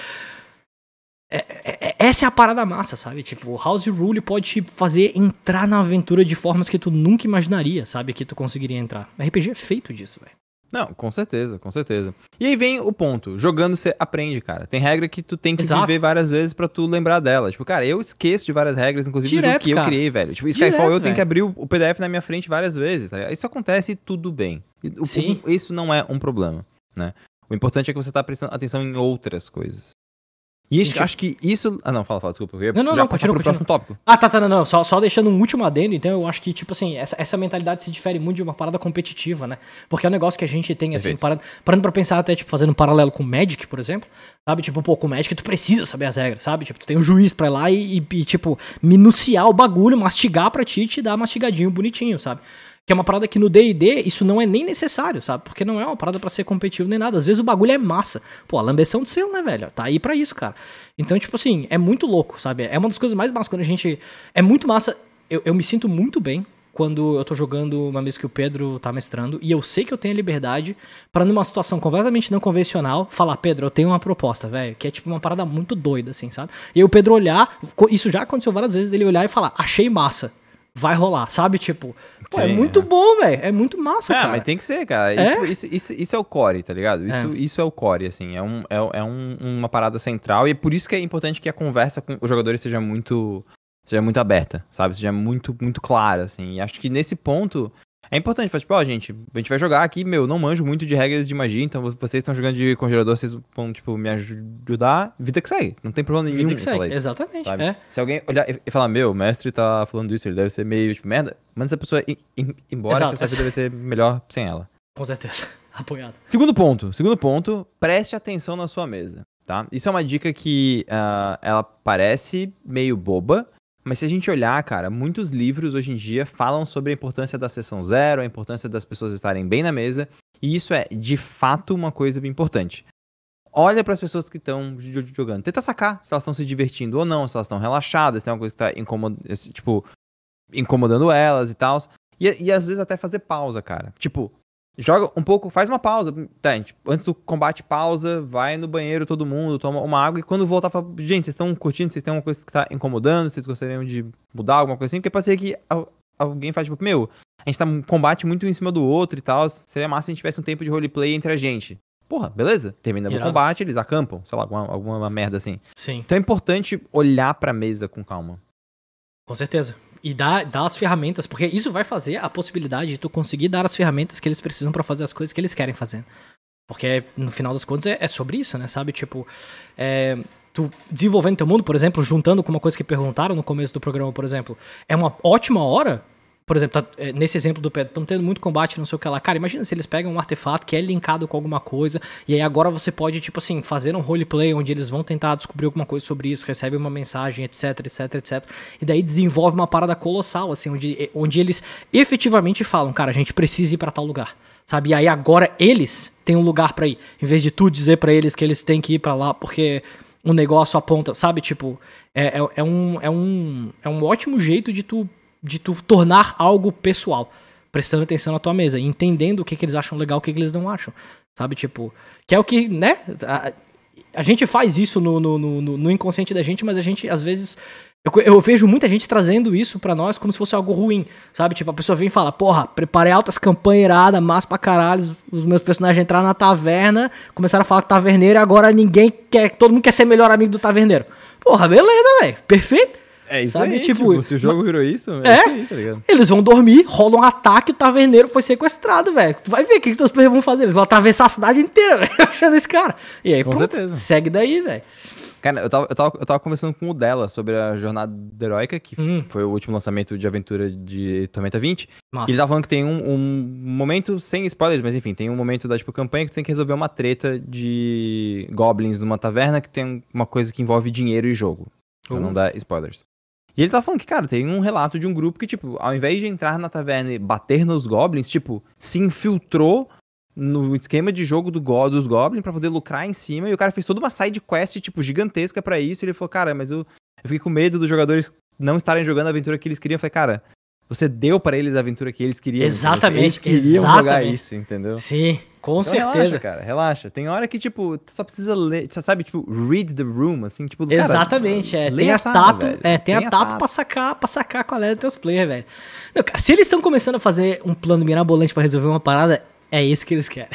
é, é, é, essa é a parada massa, sabe? Tipo, o House Rule pode te fazer entrar na aventura de formas que tu nunca imaginaria, sabe? Que tu conseguiria entrar. RPG é feito disso, velho. Não, com certeza, com certeza. E aí vem o ponto. Jogando você aprende, cara. Tem regra que tu tem que Exato. viver várias vezes para tu lembrar dela. Tipo, cara, eu esqueço de várias regras, inclusive Direto, do que cara. eu criei, velho. Tipo, Direto, Skyfall eu tenho que abrir o PDF na minha frente várias vezes. Tá? Isso acontece e tudo bem. Sim. O, isso não é um problema, né? O importante é que você tá prestando atenção em outras coisas. E isso, acho que isso. Ah, não, fala, fala, desculpa. Eu não, não, não, continua, continua. próximo tópico. Ah, tá, tá, não, não. Só, só deixando um último adendo, então eu acho que, tipo assim, essa, essa mentalidade se difere muito de uma parada competitiva, né? Porque é um negócio que a gente tem, assim, parando, parando pra pensar até, tipo, fazendo um paralelo com o Magic, por exemplo, sabe? Tipo, pô, com o Magic tu precisa saber as regras, sabe? Tipo, tu tem um juiz pra ir lá e, e, e tipo, minuciar o bagulho, mastigar pra ti e te dar mastigadinho bonitinho, sabe? Que é uma parada que no D&D isso não é nem necessário, sabe? Porque não é uma parada para ser competitivo nem nada. Às vezes o bagulho é massa. Pô, a lambeção de selo, né, velho? Tá aí para isso, cara. Então, tipo assim, é muito louco, sabe? É uma das coisas mais massas quando a gente... É muito massa. Eu, eu me sinto muito bem quando eu tô jogando uma mesa que o Pedro tá mestrando e eu sei que eu tenho a liberdade para numa situação completamente não convencional, falar, Pedro, eu tenho uma proposta, velho, que é tipo uma parada muito doida, assim, sabe? E aí o Pedro olhar, isso já aconteceu várias vezes, dele olhar e falar, achei massa vai rolar, sabe? Tipo, pô, é muito é. bom, velho. É muito massa, é, cara. mas tem que ser, cara. É? tipo, isso, isso, isso, é o core, tá ligado? Isso é, isso é o core, assim. É, um, é, é um, uma parada central e é por isso que é importante que a conversa com os jogadores seja muito seja muito aberta, sabe? Seja muito, muito clara, assim. E acho que nesse ponto é importante, falar, tipo, ó, gente, a gente vai jogar aqui, meu, não manjo muito de regras de magia, então vocês estão jogando de congelador, vocês vão, tipo, me ajudar, vida que segue. Não tem problema nenhum. Vida que segue, isso, exatamente. É. Se alguém olhar e falar, meu, o mestre tá falando isso, ele deve ser meio, tipo, merda, manda essa pessoa ir, ir embora, Exato. que a sua vida vai ser melhor sem ela. Com certeza. <laughs> Apoiado. Segundo ponto, segundo ponto, preste atenção na sua mesa, tá? Isso é uma dica que uh, ela parece meio boba, mas se a gente olhar, cara, muitos livros hoje em dia falam sobre a importância da sessão zero, a importância das pessoas estarem bem na mesa, e isso é de fato uma coisa importante. Olha para as pessoas que estão jogando, tenta sacar se elas estão se divertindo ou não, se elas estão relaxadas, se tem alguma coisa que está incomod... tipo, incomodando elas e tal. E, e às vezes até fazer pausa, cara. Tipo, joga um pouco, faz uma pausa. Tá, gente, antes do combate, pausa, vai no banheiro todo mundo, toma uma água e quando voltar, fala, gente, vocês estão curtindo, vocês têm alguma coisa que tá incomodando, vocês gostariam de mudar alguma coisa assim? Porque pode ser que alguém faz, tipo, meu, a gente tá um combate muito em cima do outro e tal, seria massa se a gente tivesse um tempo de roleplay entre a gente. Porra, beleza. Termina o combate, eles acampam, sei lá, alguma, alguma merda assim. Sim. Então é importante olhar pra mesa com calma. Com certeza. E dar, dar as ferramentas, porque isso vai fazer a possibilidade de tu conseguir dar as ferramentas que eles precisam para fazer as coisas que eles querem fazer. Porque no final das contas é, é sobre isso, né? Sabe? Tipo, é, tu desenvolvendo teu mundo, por exemplo, juntando com uma coisa que perguntaram no começo do programa, por exemplo, é uma ótima hora por exemplo, tá, é, nesse exemplo do Pedro, estão tendo muito combate, não sei o que lá. Cara, imagina se eles pegam um artefato que é linkado com alguma coisa, e aí agora você pode, tipo assim, fazer um roleplay onde eles vão tentar descobrir alguma coisa sobre isso, recebe uma mensagem, etc, etc, etc. E daí desenvolve uma parada colossal, assim, onde, onde eles efetivamente falam, cara, a gente precisa ir para tal lugar. Sabe? E aí agora eles têm um lugar para ir. Em vez de tu dizer para eles que eles têm que ir para lá porque o negócio aponta, sabe? Tipo, é, é, é, um, é, um, é um ótimo jeito de tu de tu tornar algo pessoal, prestando atenção na tua mesa, entendendo o que, que eles acham legal, o que, que eles não acham, sabe? Tipo, que é o que, né? A, a gente faz isso no, no, no, no, inconsciente da gente, mas a gente, às vezes. Eu, eu vejo muita gente trazendo isso para nós como se fosse algo ruim, sabe? Tipo, a pessoa vem e fala: Porra, preparei altas campanhas iradas, massa pra caralho. Os meus personagens entraram na taverna, começaram a falar com taverneiro e agora ninguém quer. Todo mundo quer ser melhor amigo do taverneiro. Porra, beleza, velho. Perfeito. É isso Sabe? aí, tipo, tipo, se o jogo virou isso, é, é isso aí, tá ligado? Eles vão dormir, rola um ataque, o taverneiro foi sequestrado, velho. Tu vai ver o que, que os players vão fazer. Eles vão atravessar a cidade inteira, <laughs> velho, achando esse cara. E aí, com pronto, certeza. segue daí, velho. Cara, eu tava, eu, tava, eu tava conversando com o dela sobre a Jornada Heróica, que hum. foi o último lançamento de aventura de Tormenta 20. Nossa. E ele tava falando que tem um, um, momento, sem spoilers, mas enfim, tem um momento da tipo, campanha que tu tem que resolver uma treta de goblins numa taverna que tem uma coisa que envolve dinheiro e jogo. Pra uh. não dar spoilers. E ele tá falando que, cara, tem um relato de um grupo que, tipo, ao invés de entrar na taverna e bater nos goblins, tipo, se infiltrou no esquema de jogo do go dos goblins para poder lucrar em cima. E o cara fez toda uma side quest, tipo, gigantesca para isso. E ele falou, cara, mas eu, eu fiquei com medo dos jogadores não estarem jogando a aventura que eles queriam. Eu falei, cara, você deu para eles a aventura que eles queriam. Exatamente, eles queriam exatamente. jogar isso, entendeu? Sim, com então certeza. Relaxa, cara, relaxa. Tem hora que, tipo, tu só precisa ler, você sabe, tipo, read the room, assim, tipo, Exatamente, cara, é. Tem a tato, é, tem, tem a tato, tato pra sacar, pra sacar qual é dos teus players, velho. Não, cara, se eles estão começando a fazer um plano mirabolante para resolver uma parada, é isso que eles querem.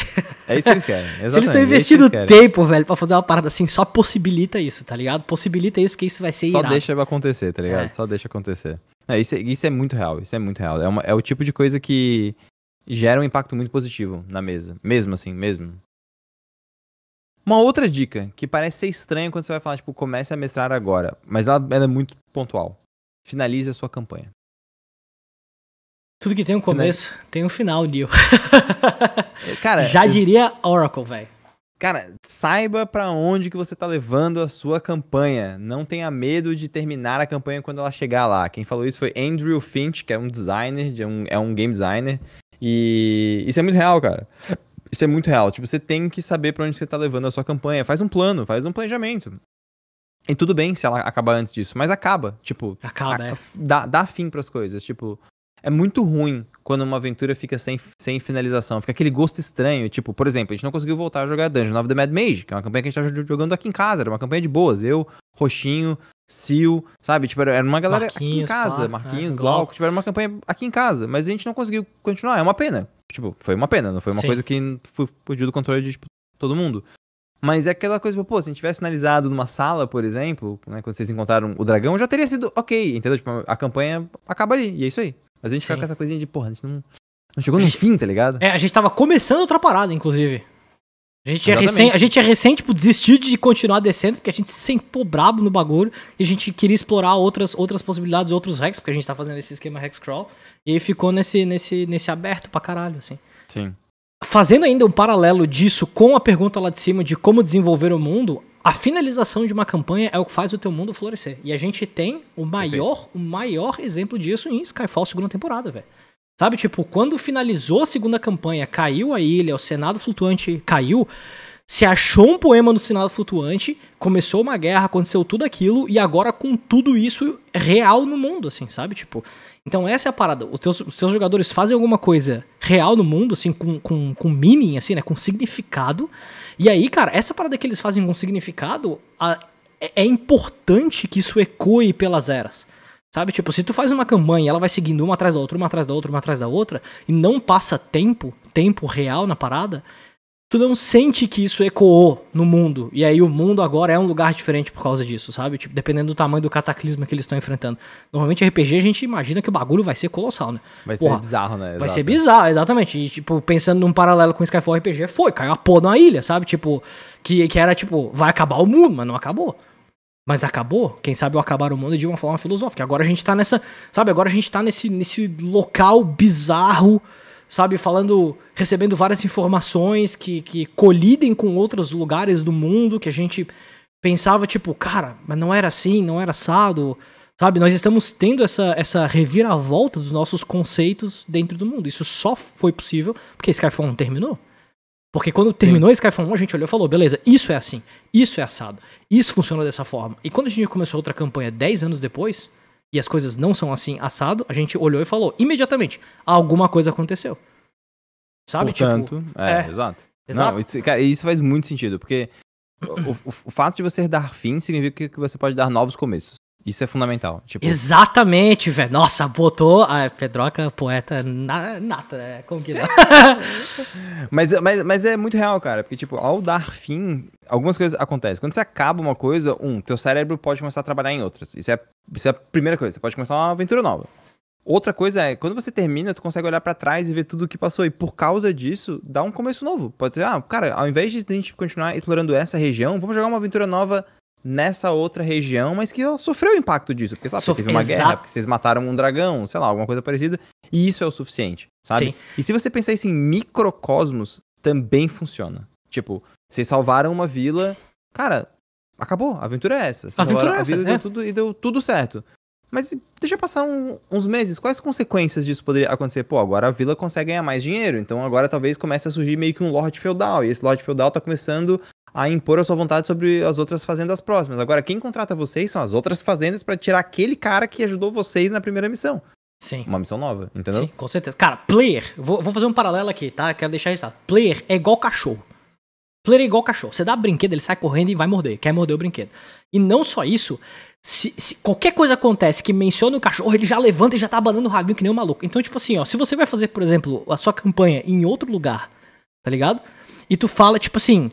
É isso que eles querem. Exatamente. <laughs> Se eles estão é investindo é tempo, velho, pra fazer uma parada assim, só possibilita isso, tá ligado? Possibilita isso porque isso vai ser só irado. Só deixa acontecer, tá ligado? É. Só deixa acontecer. É, isso, isso é muito real, isso é muito real. É, uma, é o tipo de coisa que gera um impacto muito positivo na mesa. Mesmo assim, mesmo. Uma outra dica, que parece ser estranha quando você vai falar, tipo, comece a mestrar agora, mas ela, ela é muito pontual. Finalize a sua campanha. Tudo que tem um começo tem um final, Neil. <laughs> Cara, já diria Oracle, velho. Cara, saiba para onde que você tá levando a sua campanha. Não tenha medo de terminar a campanha quando ela chegar lá. Quem falou isso foi Andrew Finch, que é um designer, é um, é um game designer. E isso é muito real, cara. Isso é muito real. Tipo, você tem que saber para onde você tá levando a sua campanha. Faz um plano, faz um planejamento. E tudo bem se ela acabar antes disso, mas acaba. Tipo, acaba, a, é. dá, dá fim pras coisas. Tipo, é muito ruim quando uma aventura fica sem, sem finalização. Fica aquele gosto estranho. Tipo, por exemplo, a gente não conseguiu voltar a jogar Dungeon of the Mad Mage, que é uma campanha que a gente tá jogando aqui em casa. Era uma campanha de boas. Eu, Roxinho, Sil, sabe? Tipo, era uma galera Marquinhos, aqui em casa. Pá, Marquinhos, é, Glauco. Tipo, era uma campanha aqui em casa. Mas a gente não conseguiu continuar. É uma pena. Tipo, foi uma pena. Não foi uma Sim. coisa que fugiu do controle de tipo, todo mundo. Mas é aquela coisa, pô, se a gente tivesse finalizado numa sala, por exemplo, né, quando vocês encontraram o dragão, já teria sido ok, entendeu? Tipo, a campanha acaba ali, e é isso aí. Mas a gente Sim. fica com essa coisinha de, porra, a gente não, não chegou no gente, fim, tá ligado? É, a gente tava começando outra parada, inclusive. A gente, tinha recém, a gente tinha recém, tipo, desistiu de continuar descendo, porque a gente se sentou brabo no bagulho e a gente queria explorar outras, outras possibilidades, outros hacks, porque a gente tá fazendo esse esquema hex crawl. E aí ficou nesse, nesse, nesse aberto pra caralho, assim. Sim. Fazendo ainda um paralelo disso com a pergunta lá de cima de como desenvolver o mundo, a finalização de uma campanha é o que faz o teu mundo florescer. E a gente tem o maior, o maior exemplo disso em Skyfall segunda temporada, velho. Sabe, tipo, quando finalizou a segunda campanha, caiu a ilha, o Senado flutuante caiu, se achou um poema no sinal flutuante, começou uma guerra, aconteceu tudo aquilo, e agora com tudo isso real no mundo, assim, sabe? Tipo, então essa é a parada. Os teus, os teus jogadores fazem alguma coisa real no mundo, assim, com, com, com meaning, assim, né? Com significado. E aí, cara, essa parada que eles fazem com significado, a, é, é importante que isso ecoe pelas eras. Sabe? Tipo, se tu faz uma campanha e ela vai seguindo uma atrás da outra, uma atrás da outra, uma atrás da outra, e não passa tempo, tempo real na parada, tu não sente que isso ecoou no mundo. E aí o mundo agora é um lugar diferente por causa disso, sabe? Tipo, dependendo do tamanho do cataclisma que eles estão enfrentando. Normalmente RPG a gente imagina que o bagulho vai ser colossal, né? Vai Porra, ser bizarro, né? Exato. Vai ser bizarro, exatamente. E, tipo, pensando num paralelo com Skyfall RPG, foi, caiu a porra numa ilha, sabe? Tipo, que, que era tipo, vai acabar o mundo, mas não acabou. Mas acabou, quem sabe o acabar o mundo de uma forma filosófica. Agora a gente tá nessa, sabe? Agora a gente tá nesse, nesse local bizarro sabe, falando, recebendo várias informações que, que colidem com outros lugares do mundo que a gente pensava, tipo, cara, mas não era assim, não era assado, sabe? Nós estamos tendo essa, essa reviravolta dos nossos conceitos dentro do mundo. Isso só foi possível porque Skyfall 1 terminou. Porque quando terminou Sim. Skyfall 1, a gente olhou e falou, beleza, isso é assim, isso é assado, isso funciona dessa forma. E quando a gente começou outra campanha 10 anos depois, e as coisas não são assim assado, a gente olhou e falou imediatamente: alguma coisa aconteceu. Sabe? Portanto, tipo, é, é, exato. exato. Não, isso, cara, isso faz muito sentido, porque o, o, o, fato de você dar fim significa que você pode dar novos começos. Isso é fundamental. Tipo... Exatamente, velho. Nossa, botou a Pedroca, poeta na, nata, é, como que <laughs> mas, mas, mas é muito real, cara. Porque, tipo, ao dar fim, algumas coisas acontecem. Quando você acaba uma coisa, um, teu cérebro pode começar a trabalhar em outras. Isso é, isso é a primeira coisa. Você pode começar uma aventura nova. Outra coisa é, quando você termina, tu consegue olhar para trás e ver tudo o que passou. E por causa disso, dá um começo novo. Pode ser, ah, cara, ao invés de a gente continuar explorando essa região, vamos jogar uma aventura nova nessa outra região, mas que ela sofreu o impacto disso. Porque, sabe, teve uma guerra, porque vocês mataram um dragão, sei lá, alguma coisa parecida. E isso é o suficiente, sabe? Sim. E se você pensar isso em microcosmos, também funciona. Tipo, vocês salvaram uma vila, cara, acabou, a aventura é essa. a aventura é essa, a vida é. deu tudo, e deu tudo certo. Mas deixa passar um, uns meses, quais consequências disso poderia acontecer? Pô, agora a vila consegue ganhar mais dinheiro, então agora talvez comece a surgir meio que um Lorde Feudal, e esse Lorde Feudal tá começando a impor a sua vontade sobre as outras fazendas próximas. Agora, quem contrata vocês são as outras fazendas para tirar aquele cara que ajudou vocês na primeira missão. Sim. Uma missão nova, entendeu? Sim, com certeza. Cara, player, vou, vou fazer um paralelo aqui, tá? Quero deixar isso. Player é igual cachorro. Player é igual cachorro. Você dá brinquedo, ele sai correndo e vai morder. Quer morder o brinquedo. E não só isso, se, se, qualquer coisa acontece que menciona o cachorro, ele já levanta e já tá abanando o rabinho que nem um maluco. Então, tipo assim, ó, se você vai fazer, por exemplo, a sua campanha em outro lugar, tá ligado? E tu fala, tipo assim,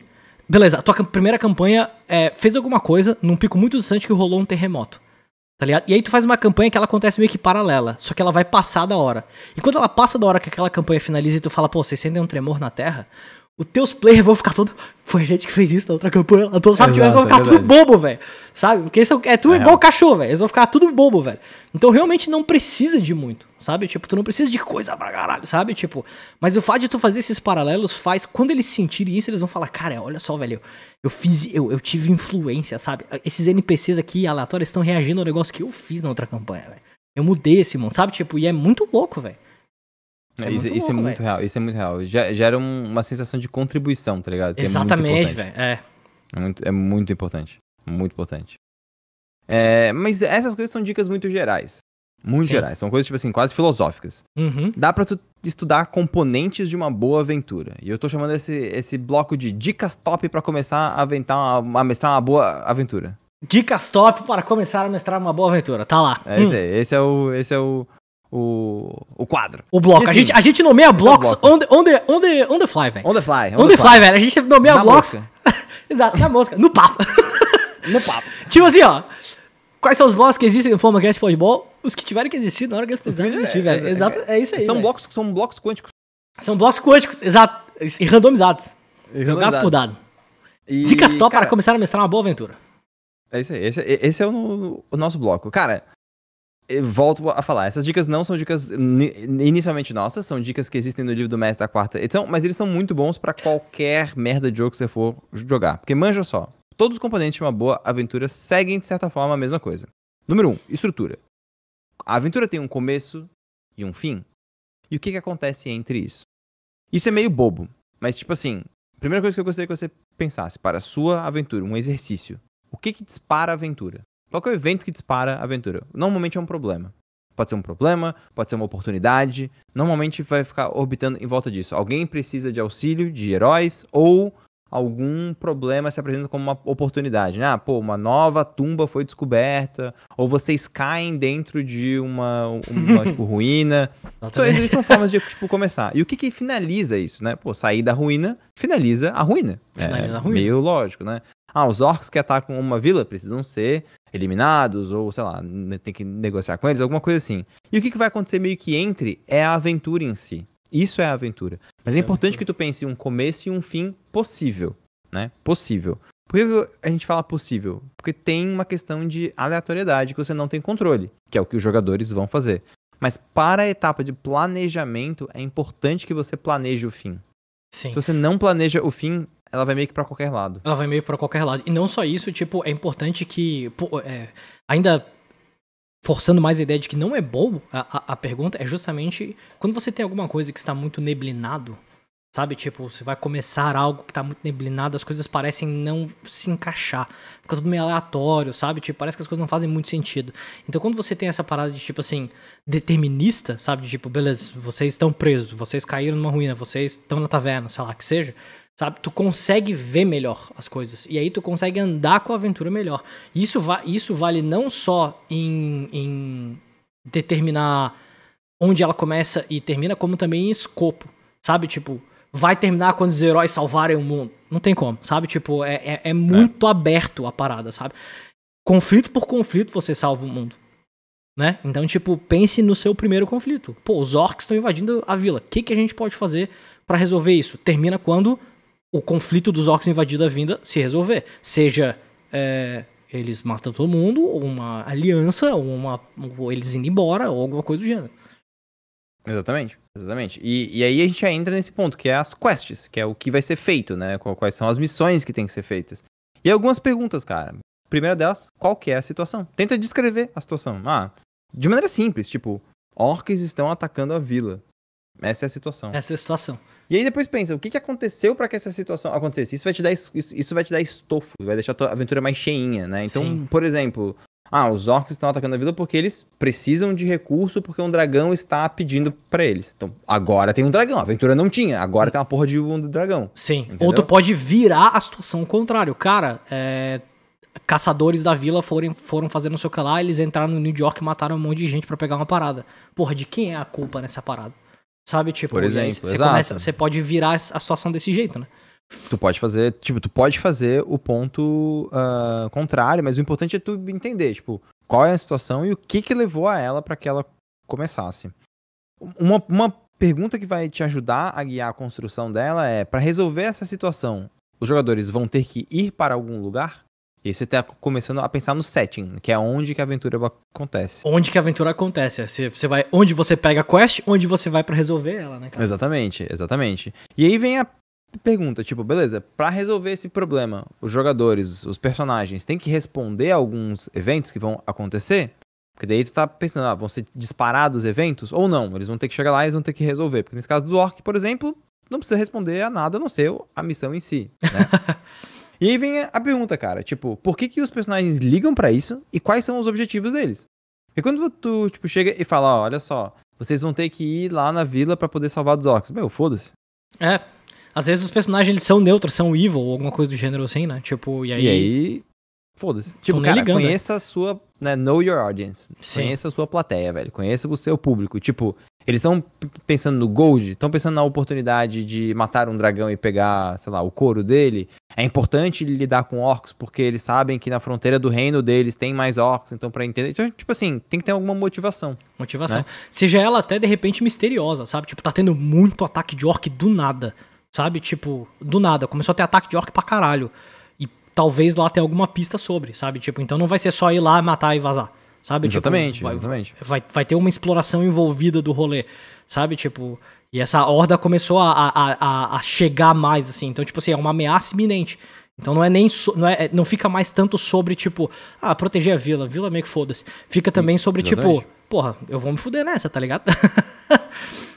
Beleza, a tua primeira campanha é, fez alguma coisa num pico muito distante que rolou um terremoto. Tá ligado? E aí tu faz uma campanha que ela acontece meio que paralela, só que ela vai passar da hora. E quando ela passa da hora que aquela campanha finaliza e tu fala, pô, vocês sentem um tremor na Terra, os teus players vão ficar todo. Foi a gente que fez isso na outra campanha. Lá, todo, sabe? Exato, eles vão ficar é tudo bobo, velho. Sabe? Porque isso é, tudo é igual cachorro, velho. Eles vão ficar tudo bobo, velho. Então realmente não precisa de muito, sabe? Tipo, tu não precisa de coisa pra caralho, sabe? Tipo, mas o fato de tu fazer esses paralelos faz. Quando eles sentirem isso, eles vão falar, cara, olha só, velho. Eu fiz. Eu, eu tive influência, sabe? Esses NPCs aqui aleatórios estão reagindo ao negócio que eu fiz na outra campanha, velho. Eu mudei esse mundo, sabe? Tipo, e é muito louco, velho. É isso, isso é muito véio. real, isso é muito real. Gera uma sensação de contribuição, tá ligado? Que é Exatamente, velho. É, é. muito, é muito importante. Muito importante. É, mas essas coisas são dicas muito gerais. Muito Sim. gerais. São coisas, tipo assim, quase filosóficas. Uhum. Dá pra tu estudar componentes de uma boa aventura. E eu tô chamando esse, esse bloco de dicas top para começar a aventar uma, a mestrar uma boa aventura. Dicas top para começar a mestrar uma boa aventura. Tá lá. É, hum. esse, é, esse é o. Esse é o o, o quadro. O bloco. a, gente, a gente nomeia blocos é on, the, on, the, on, the, on the fly, velho. On the fly. On, on the, fly, fly velho. A gente nomeia na blocos. <laughs> Exato, na mosca. No papo. <laughs> no papo. <laughs> tipo assim, ó. Quais são os blocos que existem no Formacast Podball? Os que tiverem que existir na hora que eles precisarem existir, velho. É, exato, é isso aí. São blocos, são blocos quânticos. São blocos quânticos, exato. E randomizados. E jogados por dado. E, Dicas top cara, para começar a mestrar uma boa aventura. É isso aí. Esse, esse é o, o nosso bloco. Cara, volto a falar, essas dicas não são dicas inicialmente nossas, são dicas que existem no livro do Mestre da quarta edição, mas eles são muito bons para qualquer merda de jogo que você for jogar. Porque manja só, todos os componentes de uma boa aventura seguem de certa forma a mesma coisa. Número 1, um, estrutura. A aventura tem um começo e um fim. E o que, que acontece entre isso? Isso é meio bobo, mas tipo assim, a primeira coisa que eu gostaria que você pensasse para a sua aventura, um exercício, o que que dispara a aventura? Qual é o evento que dispara a aventura? Normalmente é um problema. Pode ser um problema, pode ser uma oportunidade. Normalmente vai ficar orbitando em volta disso. Alguém precisa de auxílio de heróis ou algum problema se apresenta como uma oportunidade, né? Ah, pô, uma nova tumba foi descoberta, ou vocês caem dentro de uma, uma tipo, <laughs> ruína. Então, essas são formas de, tipo, começar. E o que que finaliza isso, né? Pô, sair da ruína, finaliza a ruína. Finaliza é a ruína. meio lógico, né? Ah, os orcs que atacam uma vila precisam ser eliminados, ou sei lá, tem que negociar com eles, alguma coisa assim. E o que, que vai acontecer meio que entre é a aventura em si. Isso é a aventura. Mas é é importante que tu pense um começo e um fim possível, né? Possível. Por que a gente fala possível? Porque tem uma questão de aleatoriedade que você não tem controle, que é o que os jogadores vão fazer. Mas para a etapa de planejamento, é importante que você planeje o fim. Sim. Se você não planeja o fim, ela vai meio que para qualquer lado. Ela vai meio para qualquer lado. E não só isso, tipo, é importante que. Pô, é, ainda forçando mais a ideia de que não é bobo, a, a, a, pergunta é justamente quando você tem alguma coisa que está muito neblinado, sabe? Tipo, você vai começar algo que está muito neblinado, as coisas parecem não se encaixar. Fica tudo meio aleatório, sabe? Tipo, parece que as coisas não fazem muito sentido. Então, quando você tem essa parada de, tipo assim, determinista, sabe? De, tipo, beleza, vocês estão presos, vocês caíram numa ruína, vocês estão na taverna, sei lá, que seja sabe? Tu consegue ver melhor as coisas. E aí tu consegue andar com a aventura melhor. Isso, va isso vale não só em, em determinar onde ela começa e termina, como também em escopo, sabe? Tipo, vai terminar quando os heróis salvarem o mundo. Não tem como, sabe? Tipo, é, é, é muito é. aberto a parada, sabe? Conflito por conflito você salva o mundo. Né? Então, tipo, pense no seu primeiro conflito. Pô, os orcs estão invadindo a vila. O que, que a gente pode fazer para resolver isso? Termina quando o conflito dos orcs invadindo a vinda se resolver. Seja é, eles matam todo mundo, ou uma aliança, ou, uma, ou eles indo embora, ou alguma coisa do gênero. Exatamente, exatamente. E, e aí a gente entra nesse ponto, que é as quests, que é o que vai ser feito, né? Quais são as missões que tem que ser feitas. E algumas perguntas, cara. Primeira delas, qual que é a situação? Tenta descrever a situação. Ah, de maneira simples, tipo, orcs estão atacando a vila. Essa é a situação. Essa é a situação. E aí depois pensa, o que, que aconteceu para que essa situação acontecesse? Isso vai te dar isso, isso vai te dar estofo, vai deixar a tua aventura mais cheinha, né? Então, Sim. por exemplo, ah, os orcs estão atacando a vila porque eles precisam de recurso porque um dragão está pedindo para eles. Então, agora tem um dragão. A aventura não tinha, agora tem uma porra de um dragão. Sim. Entendeu? Ou tu pode virar a situação ao contrário. Cara, é... caçadores da vila foram, foram fazer não sei o que lá, eles entraram no New York e mataram um monte de gente para pegar uma parada. Porra, de quem é a culpa nessa parada? Sabe, tipo, Por exemplo, você começa, você pode virar a situação desse jeito, né? Tu pode fazer, tipo, tu pode fazer o ponto uh, contrário, mas o importante é tu entender, tipo, qual é a situação e o que que levou a ela para que ela começasse. Uma, uma pergunta que vai te ajudar a guiar a construção dela é, para resolver essa situação, os jogadores vão ter que ir para algum lugar? E você tá começando a pensar no setting, que é onde que a aventura acontece. Onde que a aventura acontece. Você vai onde você pega a quest, onde você vai para resolver ela, né, cara? Exatamente, exatamente. E aí vem a pergunta, tipo, beleza, para resolver esse problema, os jogadores, os personagens, têm que responder a alguns eventos que vão acontecer? Porque daí tu tá pensando, ah, vão ser disparados eventos ou não? Eles vão ter que chegar lá e eles vão ter que resolver. Porque nesse caso do Orc, por exemplo, não precisa responder a nada a não ser a missão em si, né? <laughs> E aí vem a pergunta, cara, tipo, por que, que os personagens ligam para isso e quais são os objetivos deles? E quando tu, tipo, chega e fala, ó, olha só, vocês vão ter que ir lá na vila para poder salvar dos orcs. Meu, foda-se. É. Às vezes os personagens eles são neutros, são evil ou alguma coisa do gênero assim, né? Tipo, e aí. E aí. Foda-se. Tipo, cara, ligando, conheça a sua. Né, know your audience. Sim. Conheça a sua plateia, velho. Conheça o seu público. Tipo, eles estão pensando no Gold, estão pensando na oportunidade de matar um dragão e pegar, sei lá, o couro dele. É importante lidar com orcs porque eles sabem que na fronteira do reino deles tem mais orcs, então para entender, então, tipo assim, tem que ter alguma motivação. Motivação. Né? Seja ela até de repente misteriosa, sabe? Tipo, tá tendo muito ataque de orc do nada, sabe? Tipo, do nada, começou a ter ataque de orc pra caralho. E talvez lá tenha alguma pista sobre, sabe? Tipo, então não vai ser só ir lá, matar e vazar. Sabe? Tipo, exatamente, tipo, vai, exatamente. Vai, vai ter uma exploração envolvida do rolê, sabe? Tipo, e essa horda começou a, a, a, a chegar mais, assim. Então, tipo assim, é uma ameaça iminente. Então não é nem so, não, é, não fica mais tanto sobre, tipo, ah, proteger a vila, vila meio que foda-se. Fica também sobre, tipo, Exatamente. tipo, porra, eu vou me fuder nessa, tá ligado? <laughs>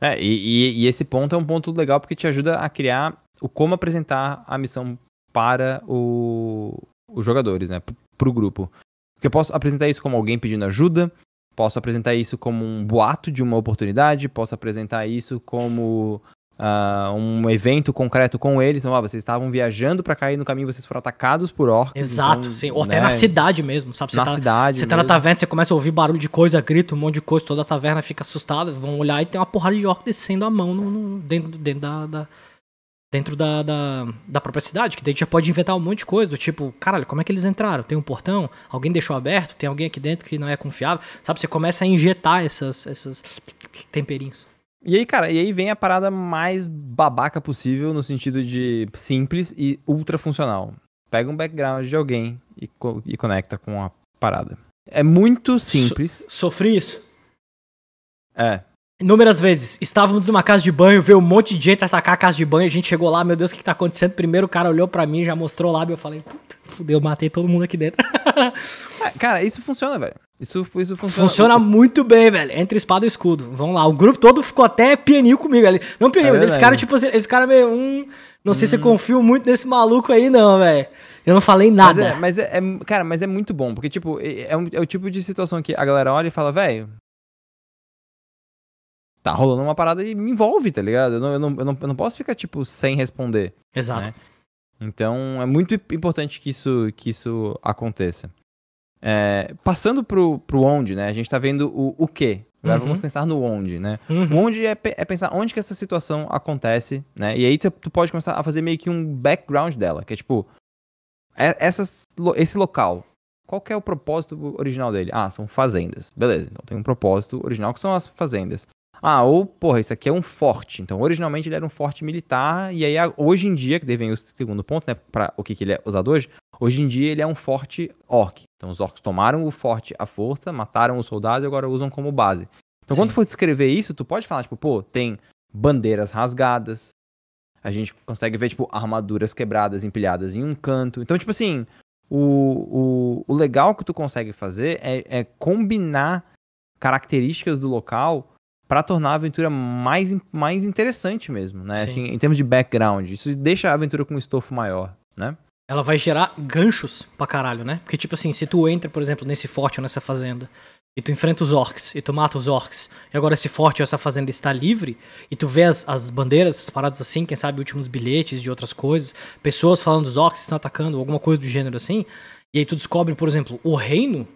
é, e, e, esse ponto é um ponto legal porque te ajuda a criar o como apresentar a missão para o, os jogadores, né? Para o grupo. Porque eu posso apresentar isso como alguém pedindo ajuda, posso apresentar isso como um boato de uma oportunidade, posso apresentar isso como uh, um evento concreto com eles. Então, ah, vocês estavam viajando para cair no caminho, vocês foram atacados por orcs. Exato, então, sim. Ou né? até na cidade mesmo, sabe? Você na tá, cidade. Você tá na taverna, você começa a ouvir barulho de coisa, grito, um monte de coisa, toda a taverna fica assustada, vão olhar e tem uma porrada de orcs descendo a mão no, no, dentro, dentro da, da dentro da, da, da, própria cidade, que daí já pode inventar um monte de coisa, do tipo, caralho, como é que eles entraram? Tem um portão? Alguém deixou aberto? Tem alguém aqui dentro que não é confiável? Sabe, você começa a injetar essas, esses temperinhos. E aí, cara, e aí vem a parada mais babaca possível no sentido de simples e ultra funcional. Pega um background de alguém e, co e conecta com a parada. É muito simples. So sofri isso. É. Inúmeras vezes. Estávamos numa casa de banho, veio um monte de gente atacar a casa de banho. A gente chegou lá, meu Deus, o que, que tá acontecendo? Primeiro o cara olhou para mim, já mostrou lá, e eu falei, puta, fudeu, matei todo mundo aqui dentro. <laughs> É, cara, isso funciona, velho. Isso, isso funciona. Funciona muito bem, velho. Entre espada e escudo. Vamos lá. O grupo todo ficou até pianinho comigo ali. Não pianinho, é mas eles ficaram, tipo assim, eles ficaram meio. Hum, não hum. sei se eu hum. confio muito nesse maluco aí, não, velho. Eu não falei nada. Mas, é, mas é, é, cara, mas é muito bom, porque, tipo, é, é, um, é o tipo de situação que a galera olha e fala, velho. Tá rolando uma parada e me envolve, tá ligado? Eu não, eu não, eu não, eu não posso ficar, tipo, sem responder. Exato. Né? Então, é muito importante que isso, que isso aconteça. É, passando pro, pro onde, né? A gente tá vendo o, o quê. Agora uhum. vamos pensar no onde, né? Uhum. O onde é, é, pensar onde que essa situação acontece, né? E aí tu, tu, pode começar a fazer meio que um background dela, que é tipo, é, essas, esse local, qual que é o propósito original dele? Ah, são fazendas. Beleza, então tem um propósito original que são as fazendas. Ah, ou, porra, isso aqui é um forte. Então, originalmente ele era um forte militar, e aí hoje em dia, que devem o segundo ponto, né, para o que, que ele é usado hoje, Hoje em dia ele é um forte orc. Então os orcs tomaram o forte à força, mataram os soldados e agora usam como base. Então Sim. quando tu for descrever isso, tu pode falar, tipo, pô, tem bandeiras rasgadas. A gente consegue ver, tipo, armaduras quebradas, empilhadas em um canto. Então, tipo assim, o, o, o legal que tu consegue fazer é, é combinar características do local para tornar a aventura mais, mais interessante mesmo, né? Assim, em termos de background. Isso deixa a aventura com um estofo maior, né? Ela vai gerar ganchos pra caralho, né? Porque, tipo assim, se tu entra, por exemplo, nesse forte ou nessa fazenda, e tu enfrenta os orcs, e tu mata os orcs, e agora esse forte ou essa fazenda está livre, e tu vê as, as bandeiras, as paradas assim, quem sabe últimos bilhetes de outras coisas, pessoas falando dos orcs estão atacando, alguma coisa do gênero assim, e aí tu descobre, por exemplo, o reino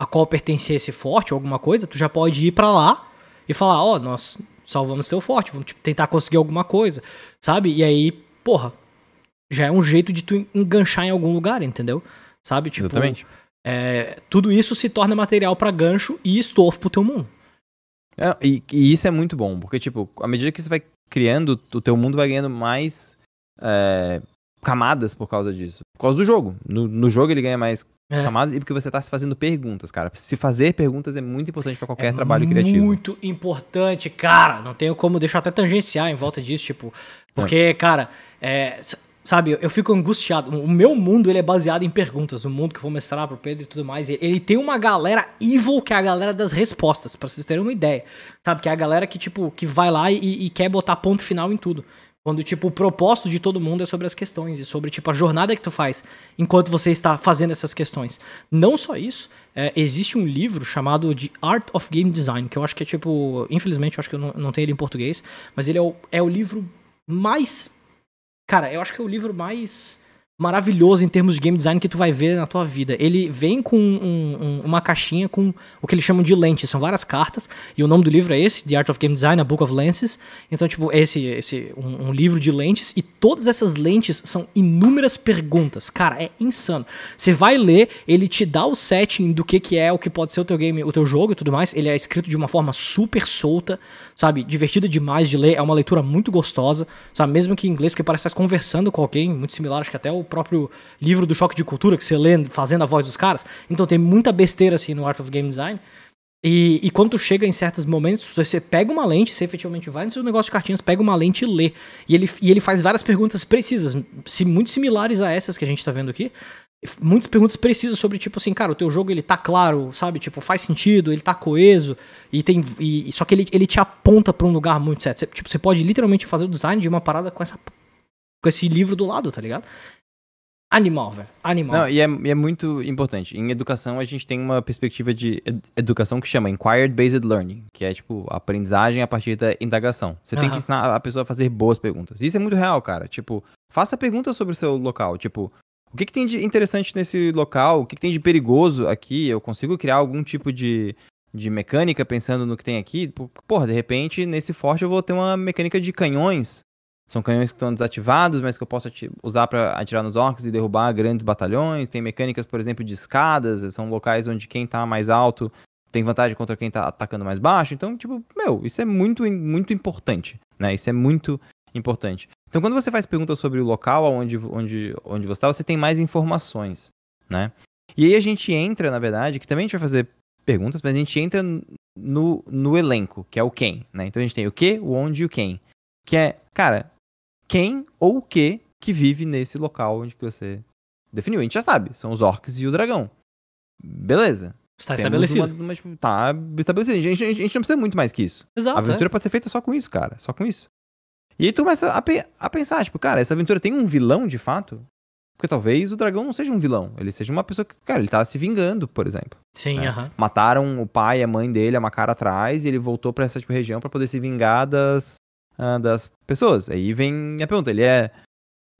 a qual pertencia esse forte ou alguma coisa, tu já pode ir para lá e falar, ó, oh, nós salvamos seu forte, vamos tipo, tentar conseguir alguma coisa, sabe? E aí, porra, já é um jeito de tu enganchar em algum lugar, entendeu? Sabe? Tipo, Exatamente. É, tudo isso se torna material para gancho e estofo pro teu mundo. É, e, e, isso é muito bom, porque, tipo, à medida que você vai criando, o teu mundo vai ganhando mais é, camadas por causa disso. Por causa do jogo. No, no jogo ele ganha mais é. camadas e porque você tá se fazendo perguntas, cara. Se fazer perguntas é muito importante para qualquer é trabalho criativo. Muito importante, cara. Não tenho como deixar até tangenciar em volta disso, tipo. Porque, cara, é, Sabe, eu fico angustiado. O meu mundo ele é baseado em perguntas. O mundo que eu vou mostrar pro Pedro e tudo mais. Ele tem uma galera evil, que é a galera das respostas, para vocês terem uma ideia. Sabe, que é a galera que, tipo, que vai lá e, e quer botar ponto final em tudo. Quando, tipo, o propósito de todo mundo é sobre as questões e sobre, tipo, a jornada que tu faz enquanto você está fazendo essas questões. Não só isso, é, existe um livro chamado de Art of Game Design, que eu acho que é, tipo, infelizmente, eu acho que eu não, não tenho ele em português, mas ele é o, é o livro mais Cara, eu acho que é o livro mais maravilhoso em termos de game design que tu vai ver na tua vida. Ele vem com um, um, uma caixinha com o que eles chamam de lentes. São várias cartas. E o nome do livro é esse, The Art of Game Design, A Book of Lenses. Então, tipo, esse, esse um, um livro de lentes. E todas essas lentes são inúmeras perguntas. Cara, é insano. Você vai ler, ele te dá o setting do que, que é, o que pode ser o teu game, o teu jogo e tudo mais. Ele é escrito de uma forma super solta, sabe? Divertida demais de ler. É uma leitura muito gostosa, sabe? Mesmo que em inglês, porque parece que estás conversando com alguém, muito similar, acho que até o próprio livro do Choque de Cultura que você lê fazendo a voz dos caras. Então tem muita besteira assim no Art of Game Design. E, e quando chega em certos momentos, você pega uma lente, você efetivamente vai no seu negócio de cartinhas, pega uma lente e lê. E ele, e ele faz várias perguntas precisas, se, muito similares a essas que a gente tá vendo aqui. Muitas perguntas precisas sobre, tipo assim, cara, o teu jogo ele tá claro, sabe? Tipo, faz sentido, ele tá coeso, e tem. E, só que ele, ele te aponta para um lugar muito certo. Você, tipo, você pode literalmente fazer o design de uma parada com essa com esse livro do lado, tá ligado? Animal, velho. Animal. Não, e é, e é, muito importante. Em educação, a gente tem uma perspectiva de ed educação que chama Inquired Based Learning, que é tipo aprendizagem a partir da indagação. Você tem que ensinar a pessoa a fazer boas perguntas. Isso é muito real, cara. Tipo, faça perguntas sobre o seu local. Tipo, o que, que tem de interessante nesse local? O que, que tem de perigoso aqui? Eu consigo criar algum tipo de, de mecânica pensando no que tem aqui? Porra, de repente, nesse forte eu vou ter uma mecânica de canhões são canhões que estão desativados, mas que eu posso usar para atirar nos orcs e derrubar grandes batalhões. Tem mecânicas, por exemplo, de escadas, são locais onde quem tá mais alto tem vantagem contra quem tá atacando mais baixo. Então, tipo, meu, isso é muito, muito importante, né? Isso é muito importante. Então, quando você faz perguntas sobre o local onde, onde, onde você está, você tem mais informações, né? E aí a gente entra, na verdade, que também a gente vai fazer perguntas, mas a gente entra no, no elenco, que é o quem, né? Então a gente tem o que, o onde e o quem. Que é, cara, quem ou o que que vive nesse local onde que você definiu. A gente já sabe, são os orcs e o dragão. Beleza. Está estabelecido. Uma, uma, tipo, tá estabelecido. A gente, a, gente, não precisa muito mais que isso. Exato. A aventura é. pode ser feita só com isso, cara. Só com isso. E aí tu começa a, pe a pensar, tipo, cara, essa aventura tem um vilão de fato? Porque talvez o dragão não seja um vilão. Ele seja uma pessoa que, cara, ele tá se vingando, por exemplo. Sim, né? aham. Uh -huh. Mataram o pai e a mãe dele a uma cara atrás e ele voltou para essa tipo, região para poder se vingar das, uh, das pessoas. Aí vem a pergunta, ele é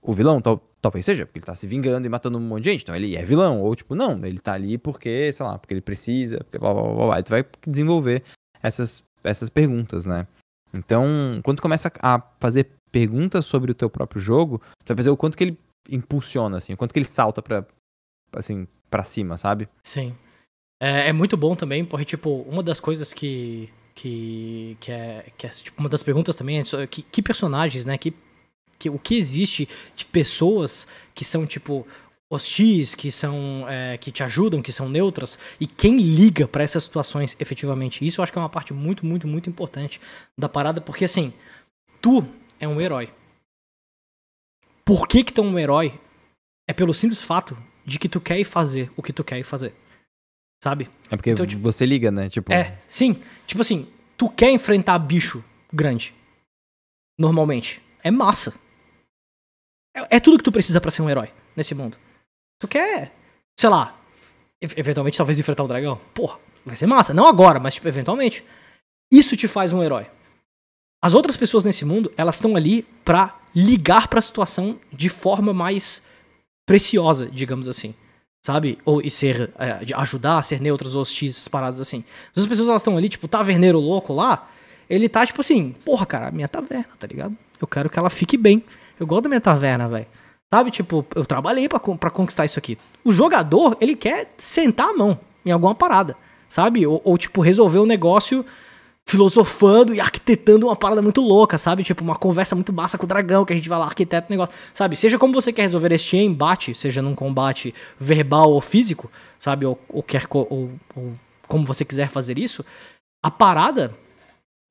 o vilão? Tal, talvez seja, porque ele tá se vingando e matando um monte de gente, então ele é vilão. Ou tipo, não, ele tá ali porque, sei lá, porque ele precisa, porque blá blá blá blá. Aí tu vai desenvolver essas, essas perguntas, né? Então, quando tu começa a fazer perguntas sobre o teu próprio jogo, tu vai fazer o quanto que ele impulsiona, assim, o quanto que ele salta pra, assim, pra cima, sabe? Sim. É, é muito bom também, porque, tipo, uma das coisas que que, que é, que é tipo, uma das perguntas também é que, que personagens, né? Que, que, o que existe de pessoas que são, tipo, hostis, que são é, que te ajudam, que são neutras, e quem liga para essas situações efetivamente. Isso eu acho que é uma parte muito, muito, muito importante da parada, porque assim, tu é um herói. Por que que tu é um herói? É pelo simples fato de que tu quer ir fazer o que tu quer ir fazer sabe? É porque então, tipo, você liga, né? Tipo... É, sim. Tipo assim, tu quer enfrentar bicho grande. Normalmente. É massa. É, é tudo que tu precisa para ser um herói nesse mundo. Tu quer, sei lá, eventualmente talvez enfrentar o dragão. Porra, vai ser massa. Não agora, mas tipo, eventualmente. Isso te faz um herói. As outras pessoas nesse mundo, elas estão ali pra ligar pra situação de forma mais preciosa, digamos assim sabe? Ou e ser, é, de ajudar a ser neutros, hostis, paradas assim. As pessoas elas estão ali, tipo, taverneiro louco lá, ele tá tipo assim, porra, cara, minha taverna, tá ligado? Eu quero que ela fique bem. Eu gosto da minha taverna, velho. Sabe, tipo, eu trabalhei para conquistar isso aqui. O jogador, ele quer sentar a mão em alguma parada, sabe? Ou, ou tipo, resolver o um negócio filosofando e arquitetando uma parada muito louca, sabe? Tipo, uma conversa muito massa com o dragão, que a gente vai lá, arquiteta o negócio, sabe? Seja como você quer resolver este embate, seja num combate verbal ou físico, sabe? Ou, ou, quer, ou, ou como você quiser fazer isso, a parada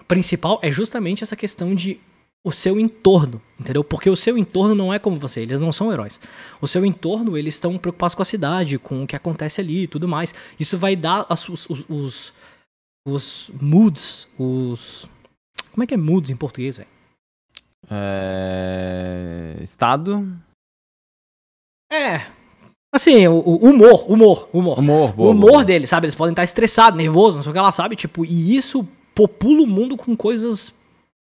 principal é justamente essa questão de o seu entorno, entendeu? Porque o seu entorno não é como você, eles não são heróis. O seu entorno, eles estão preocupados com a cidade, com o que acontece ali e tudo mais. Isso vai dar os, os, os os moods, os. Como é que é moods em português, velho? É... Estado. É. Assim, o, o humor, humor, humor. Humor, boa, o humor boa. deles, sabe? Eles podem estar estressados, nervosos, não sei o que ela sabe? Tipo, e isso popula o mundo com coisas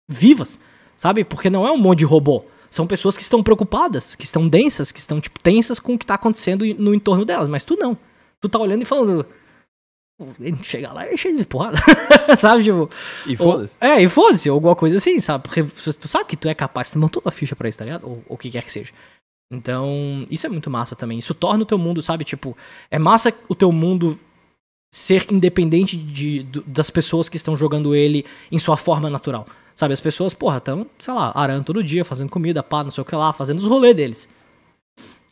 vivas, sabe? Porque não é um monte de robô. São pessoas que estão preocupadas, que estão densas, que estão, tipo, tensas com o que está acontecendo no entorno delas. Mas tu não. Tu tá olhando e falando, ele chega lá e é cheio de porrada, <laughs> sabe? Tipo, e foda-se. É, e foda-se, alguma coisa assim, sabe? Porque tu sabe que tu é capaz, tu montou a ficha pra isso, tá ligado? Ou o que quer que seja. Então, isso é muito massa também. Isso torna o teu mundo, sabe? Tipo, é massa o teu mundo ser independente de, de das pessoas que estão jogando ele em sua forma natural. Sabe? As pessoas, porra, estão, sei lá, arando todo dia, fazendo comida, pá, não sei o que lá, fazendo os rolês deles.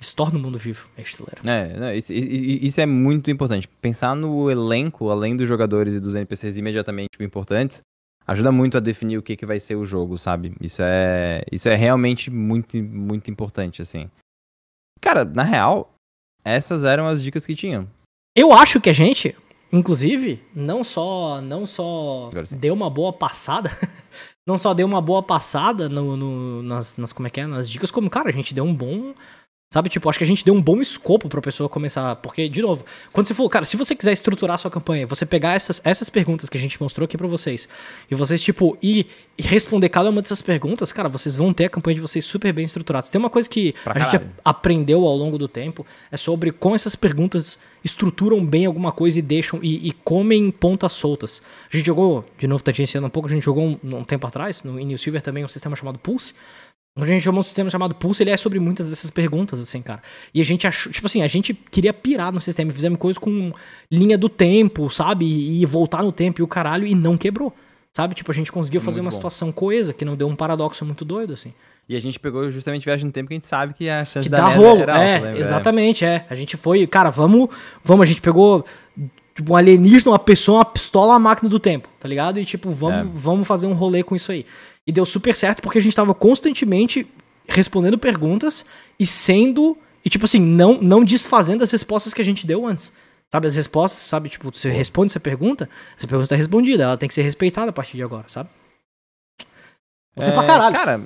Isso torna o mundo vivo, é estileiro. É, isso, isso, é muito importante. Pensar no elenco, além dos jogadores e dos NPCs imediatamente importantes, ajuda muito a definir o que, que vai ser o jogo, sabe? Isso é, isso é realmente muito, muito importante, assim. Cara, na real, essas eram as dicas que tinham. Eu acho que a gente, inclusive, não só, não só deu uma boa passada <laughs> não só deu uma boa passada no, no, nas, nas, como é que é, nas dicas, como, cara, a gente deu um bom Sabe, tipo, acho que a gente deu um bom escopo pra pessoa começar. Porque, de novo, quando você for. Cara, se você quiser estruturar a sua campanha, você pegar essas, essas perguntas que a gente mostrou aqui pra vocês, e vocês, tipo, ir, e responder cada uma dessas perguntas, cara, vocês vão ter a campanha de vocês super bem estruturada. Tem uma coisa que pra a caralho. gente aprendeu ao longo do tempo, é sobre como essas perguntas estruturam bem alguma coisa e deixam. e, e comem pontas soltas. A gente jogou, de novo, tá te ensinando um pouco, a gente jogou um, um tempo atrás, no New Silver também, um sistema chamado Pulse a gente chamou um sistema chamado Pulse, ele é sobre muitas dessas perguntas, assim, cara. E a gente achou, tipo assim, a gente queria pirar no sistema, fizemos coisas com linha do tempo, sabe? E, e voltar no tempo e o caralho, e não quebrou. Sabe? Tipo, a gente conseguiu fazer muito uma bom. situação coesa, que não deu um paradoxo muito doido, assim. E a gente pegou justamente viagem no tempo que a gente sabe que a chance que da dá rolo. era é, alta, né, exatamente, é. A gente foi, cara, vamos, vamos, a gente pegou tipo, um alienígena, uma pessoa, uma pistola, uma máquina do tempo, tá ligado? E tipo, vamos, é. vamos fazer um rolê com isso aí. E deu super certo porque a gente estava constantemente respondendo perguntas e sendo. E, tipo assim, não, não desfazendo as respostas que a gente deu antes. Sabe, as respostas, sabe? Tipo, você responde essa pergunta, essa pergunta está respondida, ela tem que ser respeitada a partir de agora, sabe? Você é, pra caralho. Cara,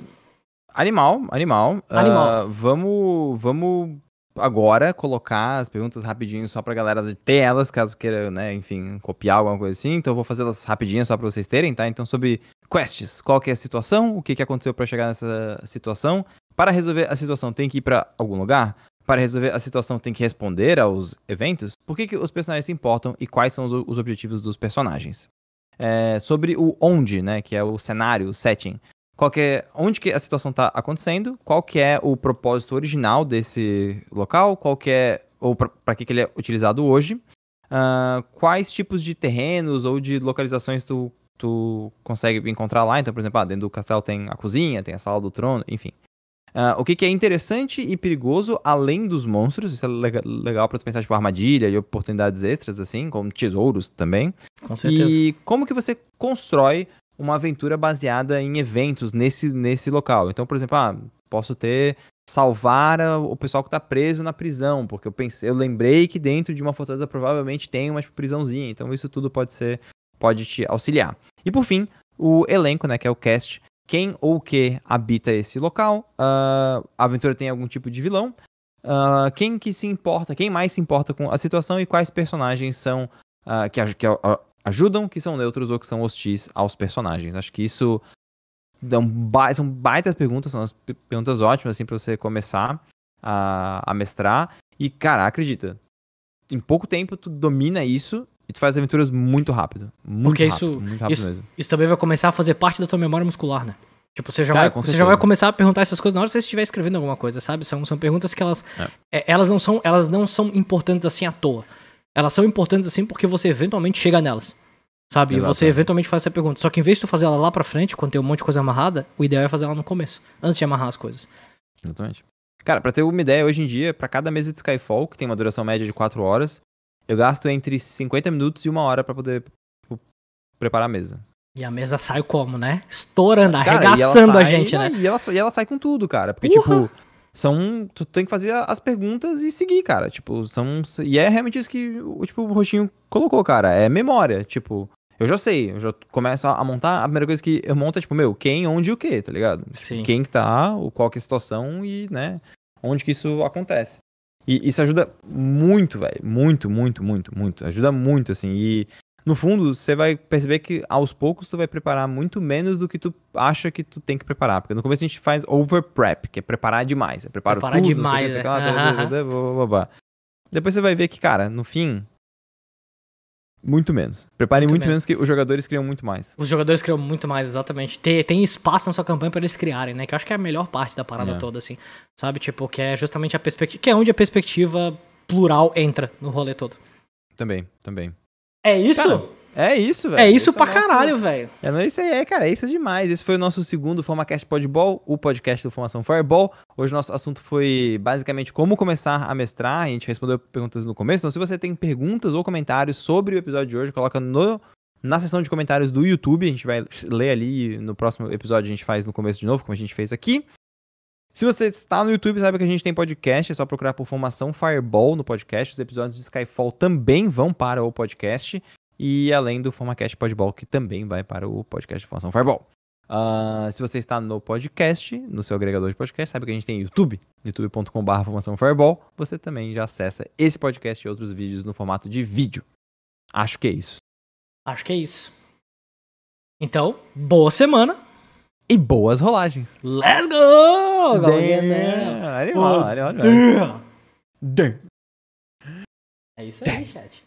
animal, animal. Animal. Uh, vamos, vamos agora colocar as perguntas rapidinho só pra galera ter elas, caso queira, né, enfim, copiar alguma coisa assim. Então eu vou fazer elas rapidinho só pra vocês terem, tá? Então sobre quests, qual que é a situação, o que, que aconteceu para chegar nessa situação. Para resolver a situação tem que ir para algum lugar? Para resolver a situação tem que responder aos eventos? Por que, que os personagens se importam e quais são os, os objetivos dos personagens? É, sobre o onde, né, que é o cenário, o setting qual é, onde que a situação está acontecendo, qual que é o propósito original desse local, qual que é, ou para que, que ele é utilizado hoje, uh, quais tipos de terrenos ou de localizações tu, tu consegue encontrar lá, então, por exemplo, ah, dentro do castelo tem a cozinha, tem a sala do trono, enfim. Uh, o que, que, é interessante e perigoso além dos monstros, isso é legal para tu pensar, tipo, armadilha e oportunidades extras, assim, como tesouros também. Com certeza. E como que você constrói uma aventura baseada em eventos nesse, nesse local. Então, por exemplo, ah, posso ter salvar o pessoal que está preso na prisão, porque eu pensei, eu lembrei que dentro de uma fortaleza provavelmente tem uma prisãozinha, então isso tudo pode ser pode te auxiliar. E por fim, o elenco, né, que é o cast, quem ou que habita esse local, uh, a aventura tem algum tipo de vilão, uh, quem que se importa, quem mais se importa com a situação e quais personagens são uh, que, que ajudam, que são neutros ou que são hostis aos personagens. Acho que isso dão ba são baitas perguntas, são as perguntas ótimas assim para você começar a, a mestrar. E, cara, acredita, em pouco tempo tu domina isso e tu faz aventuras muito rápido. Muito Porque rápido, isso, muito rápido isso, mesmo. isso também vai começar a fazer parte da tua memória muscular, né? Tipo, você já, Cara, vai, você já vai começar a perguntar essas coisas na hora que você estiver escrevendo alguma coisa, sabe? São, são perguntas que elas, é. É, elas, não são, elas não são importantes assim à toa. Elas são importantes assim porque você eventualmente chega nelas. Sabe? Exato. E você eventualmente faz essa pergunta. Só que em vez de tu fazer ela lá pra frente, quando tem um monte de coisa amarrada, o ideal é fazer ela no começo, antes de amarrar as coisas. Exatamente. Cara, pra ter uma ideia, hoje em dia, para cada mesa de Skyfall, que tem uma duração média de 4 horas, eu gasto entre 50 minutos e uma hora para poder tipo, preparar a mesa. E a mesa sai como, né? Estourando, cara, arregaçando sai, a gente, né? E ela, e ela sai com tudo, cara. Porque, tipo, são. Tu tem que fazer as perguntas e seguir, cara. Tipo, são. E é realmente isso que tipo, o Roxinho colocou, cara. É memória. Tipo, eu já sei, eu já começo a montar. A primeira coisa que eu monto é, tipo, meu, quem, onde e o que, tá ligado? Sim. Quem que tá, qual que é a situação e, né, onde que isso acontece. E isso ajuda muito, velho. Muito, muito, muito, muito. Ajuda muito, assim. E no fundo, você vai perceber que aos poucos tu vai preparar muito menos do que tu acha que tu tem que preparar. Porque no começo a gente faz over prep, que é preparar demais. É preparar tudo, demais, sei, é. Depois você vai ver que, cara, no fim, muito menos. Prepare muito, muito menos. que os jogadores criam muito mais. Os jogadores criam muito mais, exatamente. Tem, tem espaço na sua campanha para eles criarem, né? Que eu acho que é a melhor parte da parada é. toda, assim. Sabe? Tipo, que é justamente a perspectiva. Que é onde a perspectiva plural entra no rolê todo. Também, também. É isso? Cara, é isso, velho. É isso Esse pra é caralho, velho. É, não, isso aí é, cara, é isso demais. Esse foi o nosso segundo FormaCast Podball, o podcast do Formação Fireball. Hoje o nosso assunto foi basicamente como começar a mestrar. A gente respondeu perguntas no começo. Então, se você tem perguntas ou comentários sobre o episódio de hoje, coloca no, na seção de comentários do YouTube. A gente vai ler ali no próximo episódio a gente faz no começo de novo, como a gente fez aqui. Se você está no YouTube, sabe que a gente tem podcast, é só procurar por Formação Fireball no podcast. Os episódios de Skyfall também vão para o podcast. E além do FormaCast Podball, que também vai para o podcast de Formação Fireball. Uh, se você está no podcast, no seu agregador de podcast, sabe que a gente tem YouTube, youtube.com.br formação Fireball. Você também já acessa esse podcast e outros vídeos no formato de vídeo. Acho que é isso. Acho que é isso. Então, boa semana. E boas rolagens. Let's go! Damn. Animal, animal, animal. É isso aí, chat.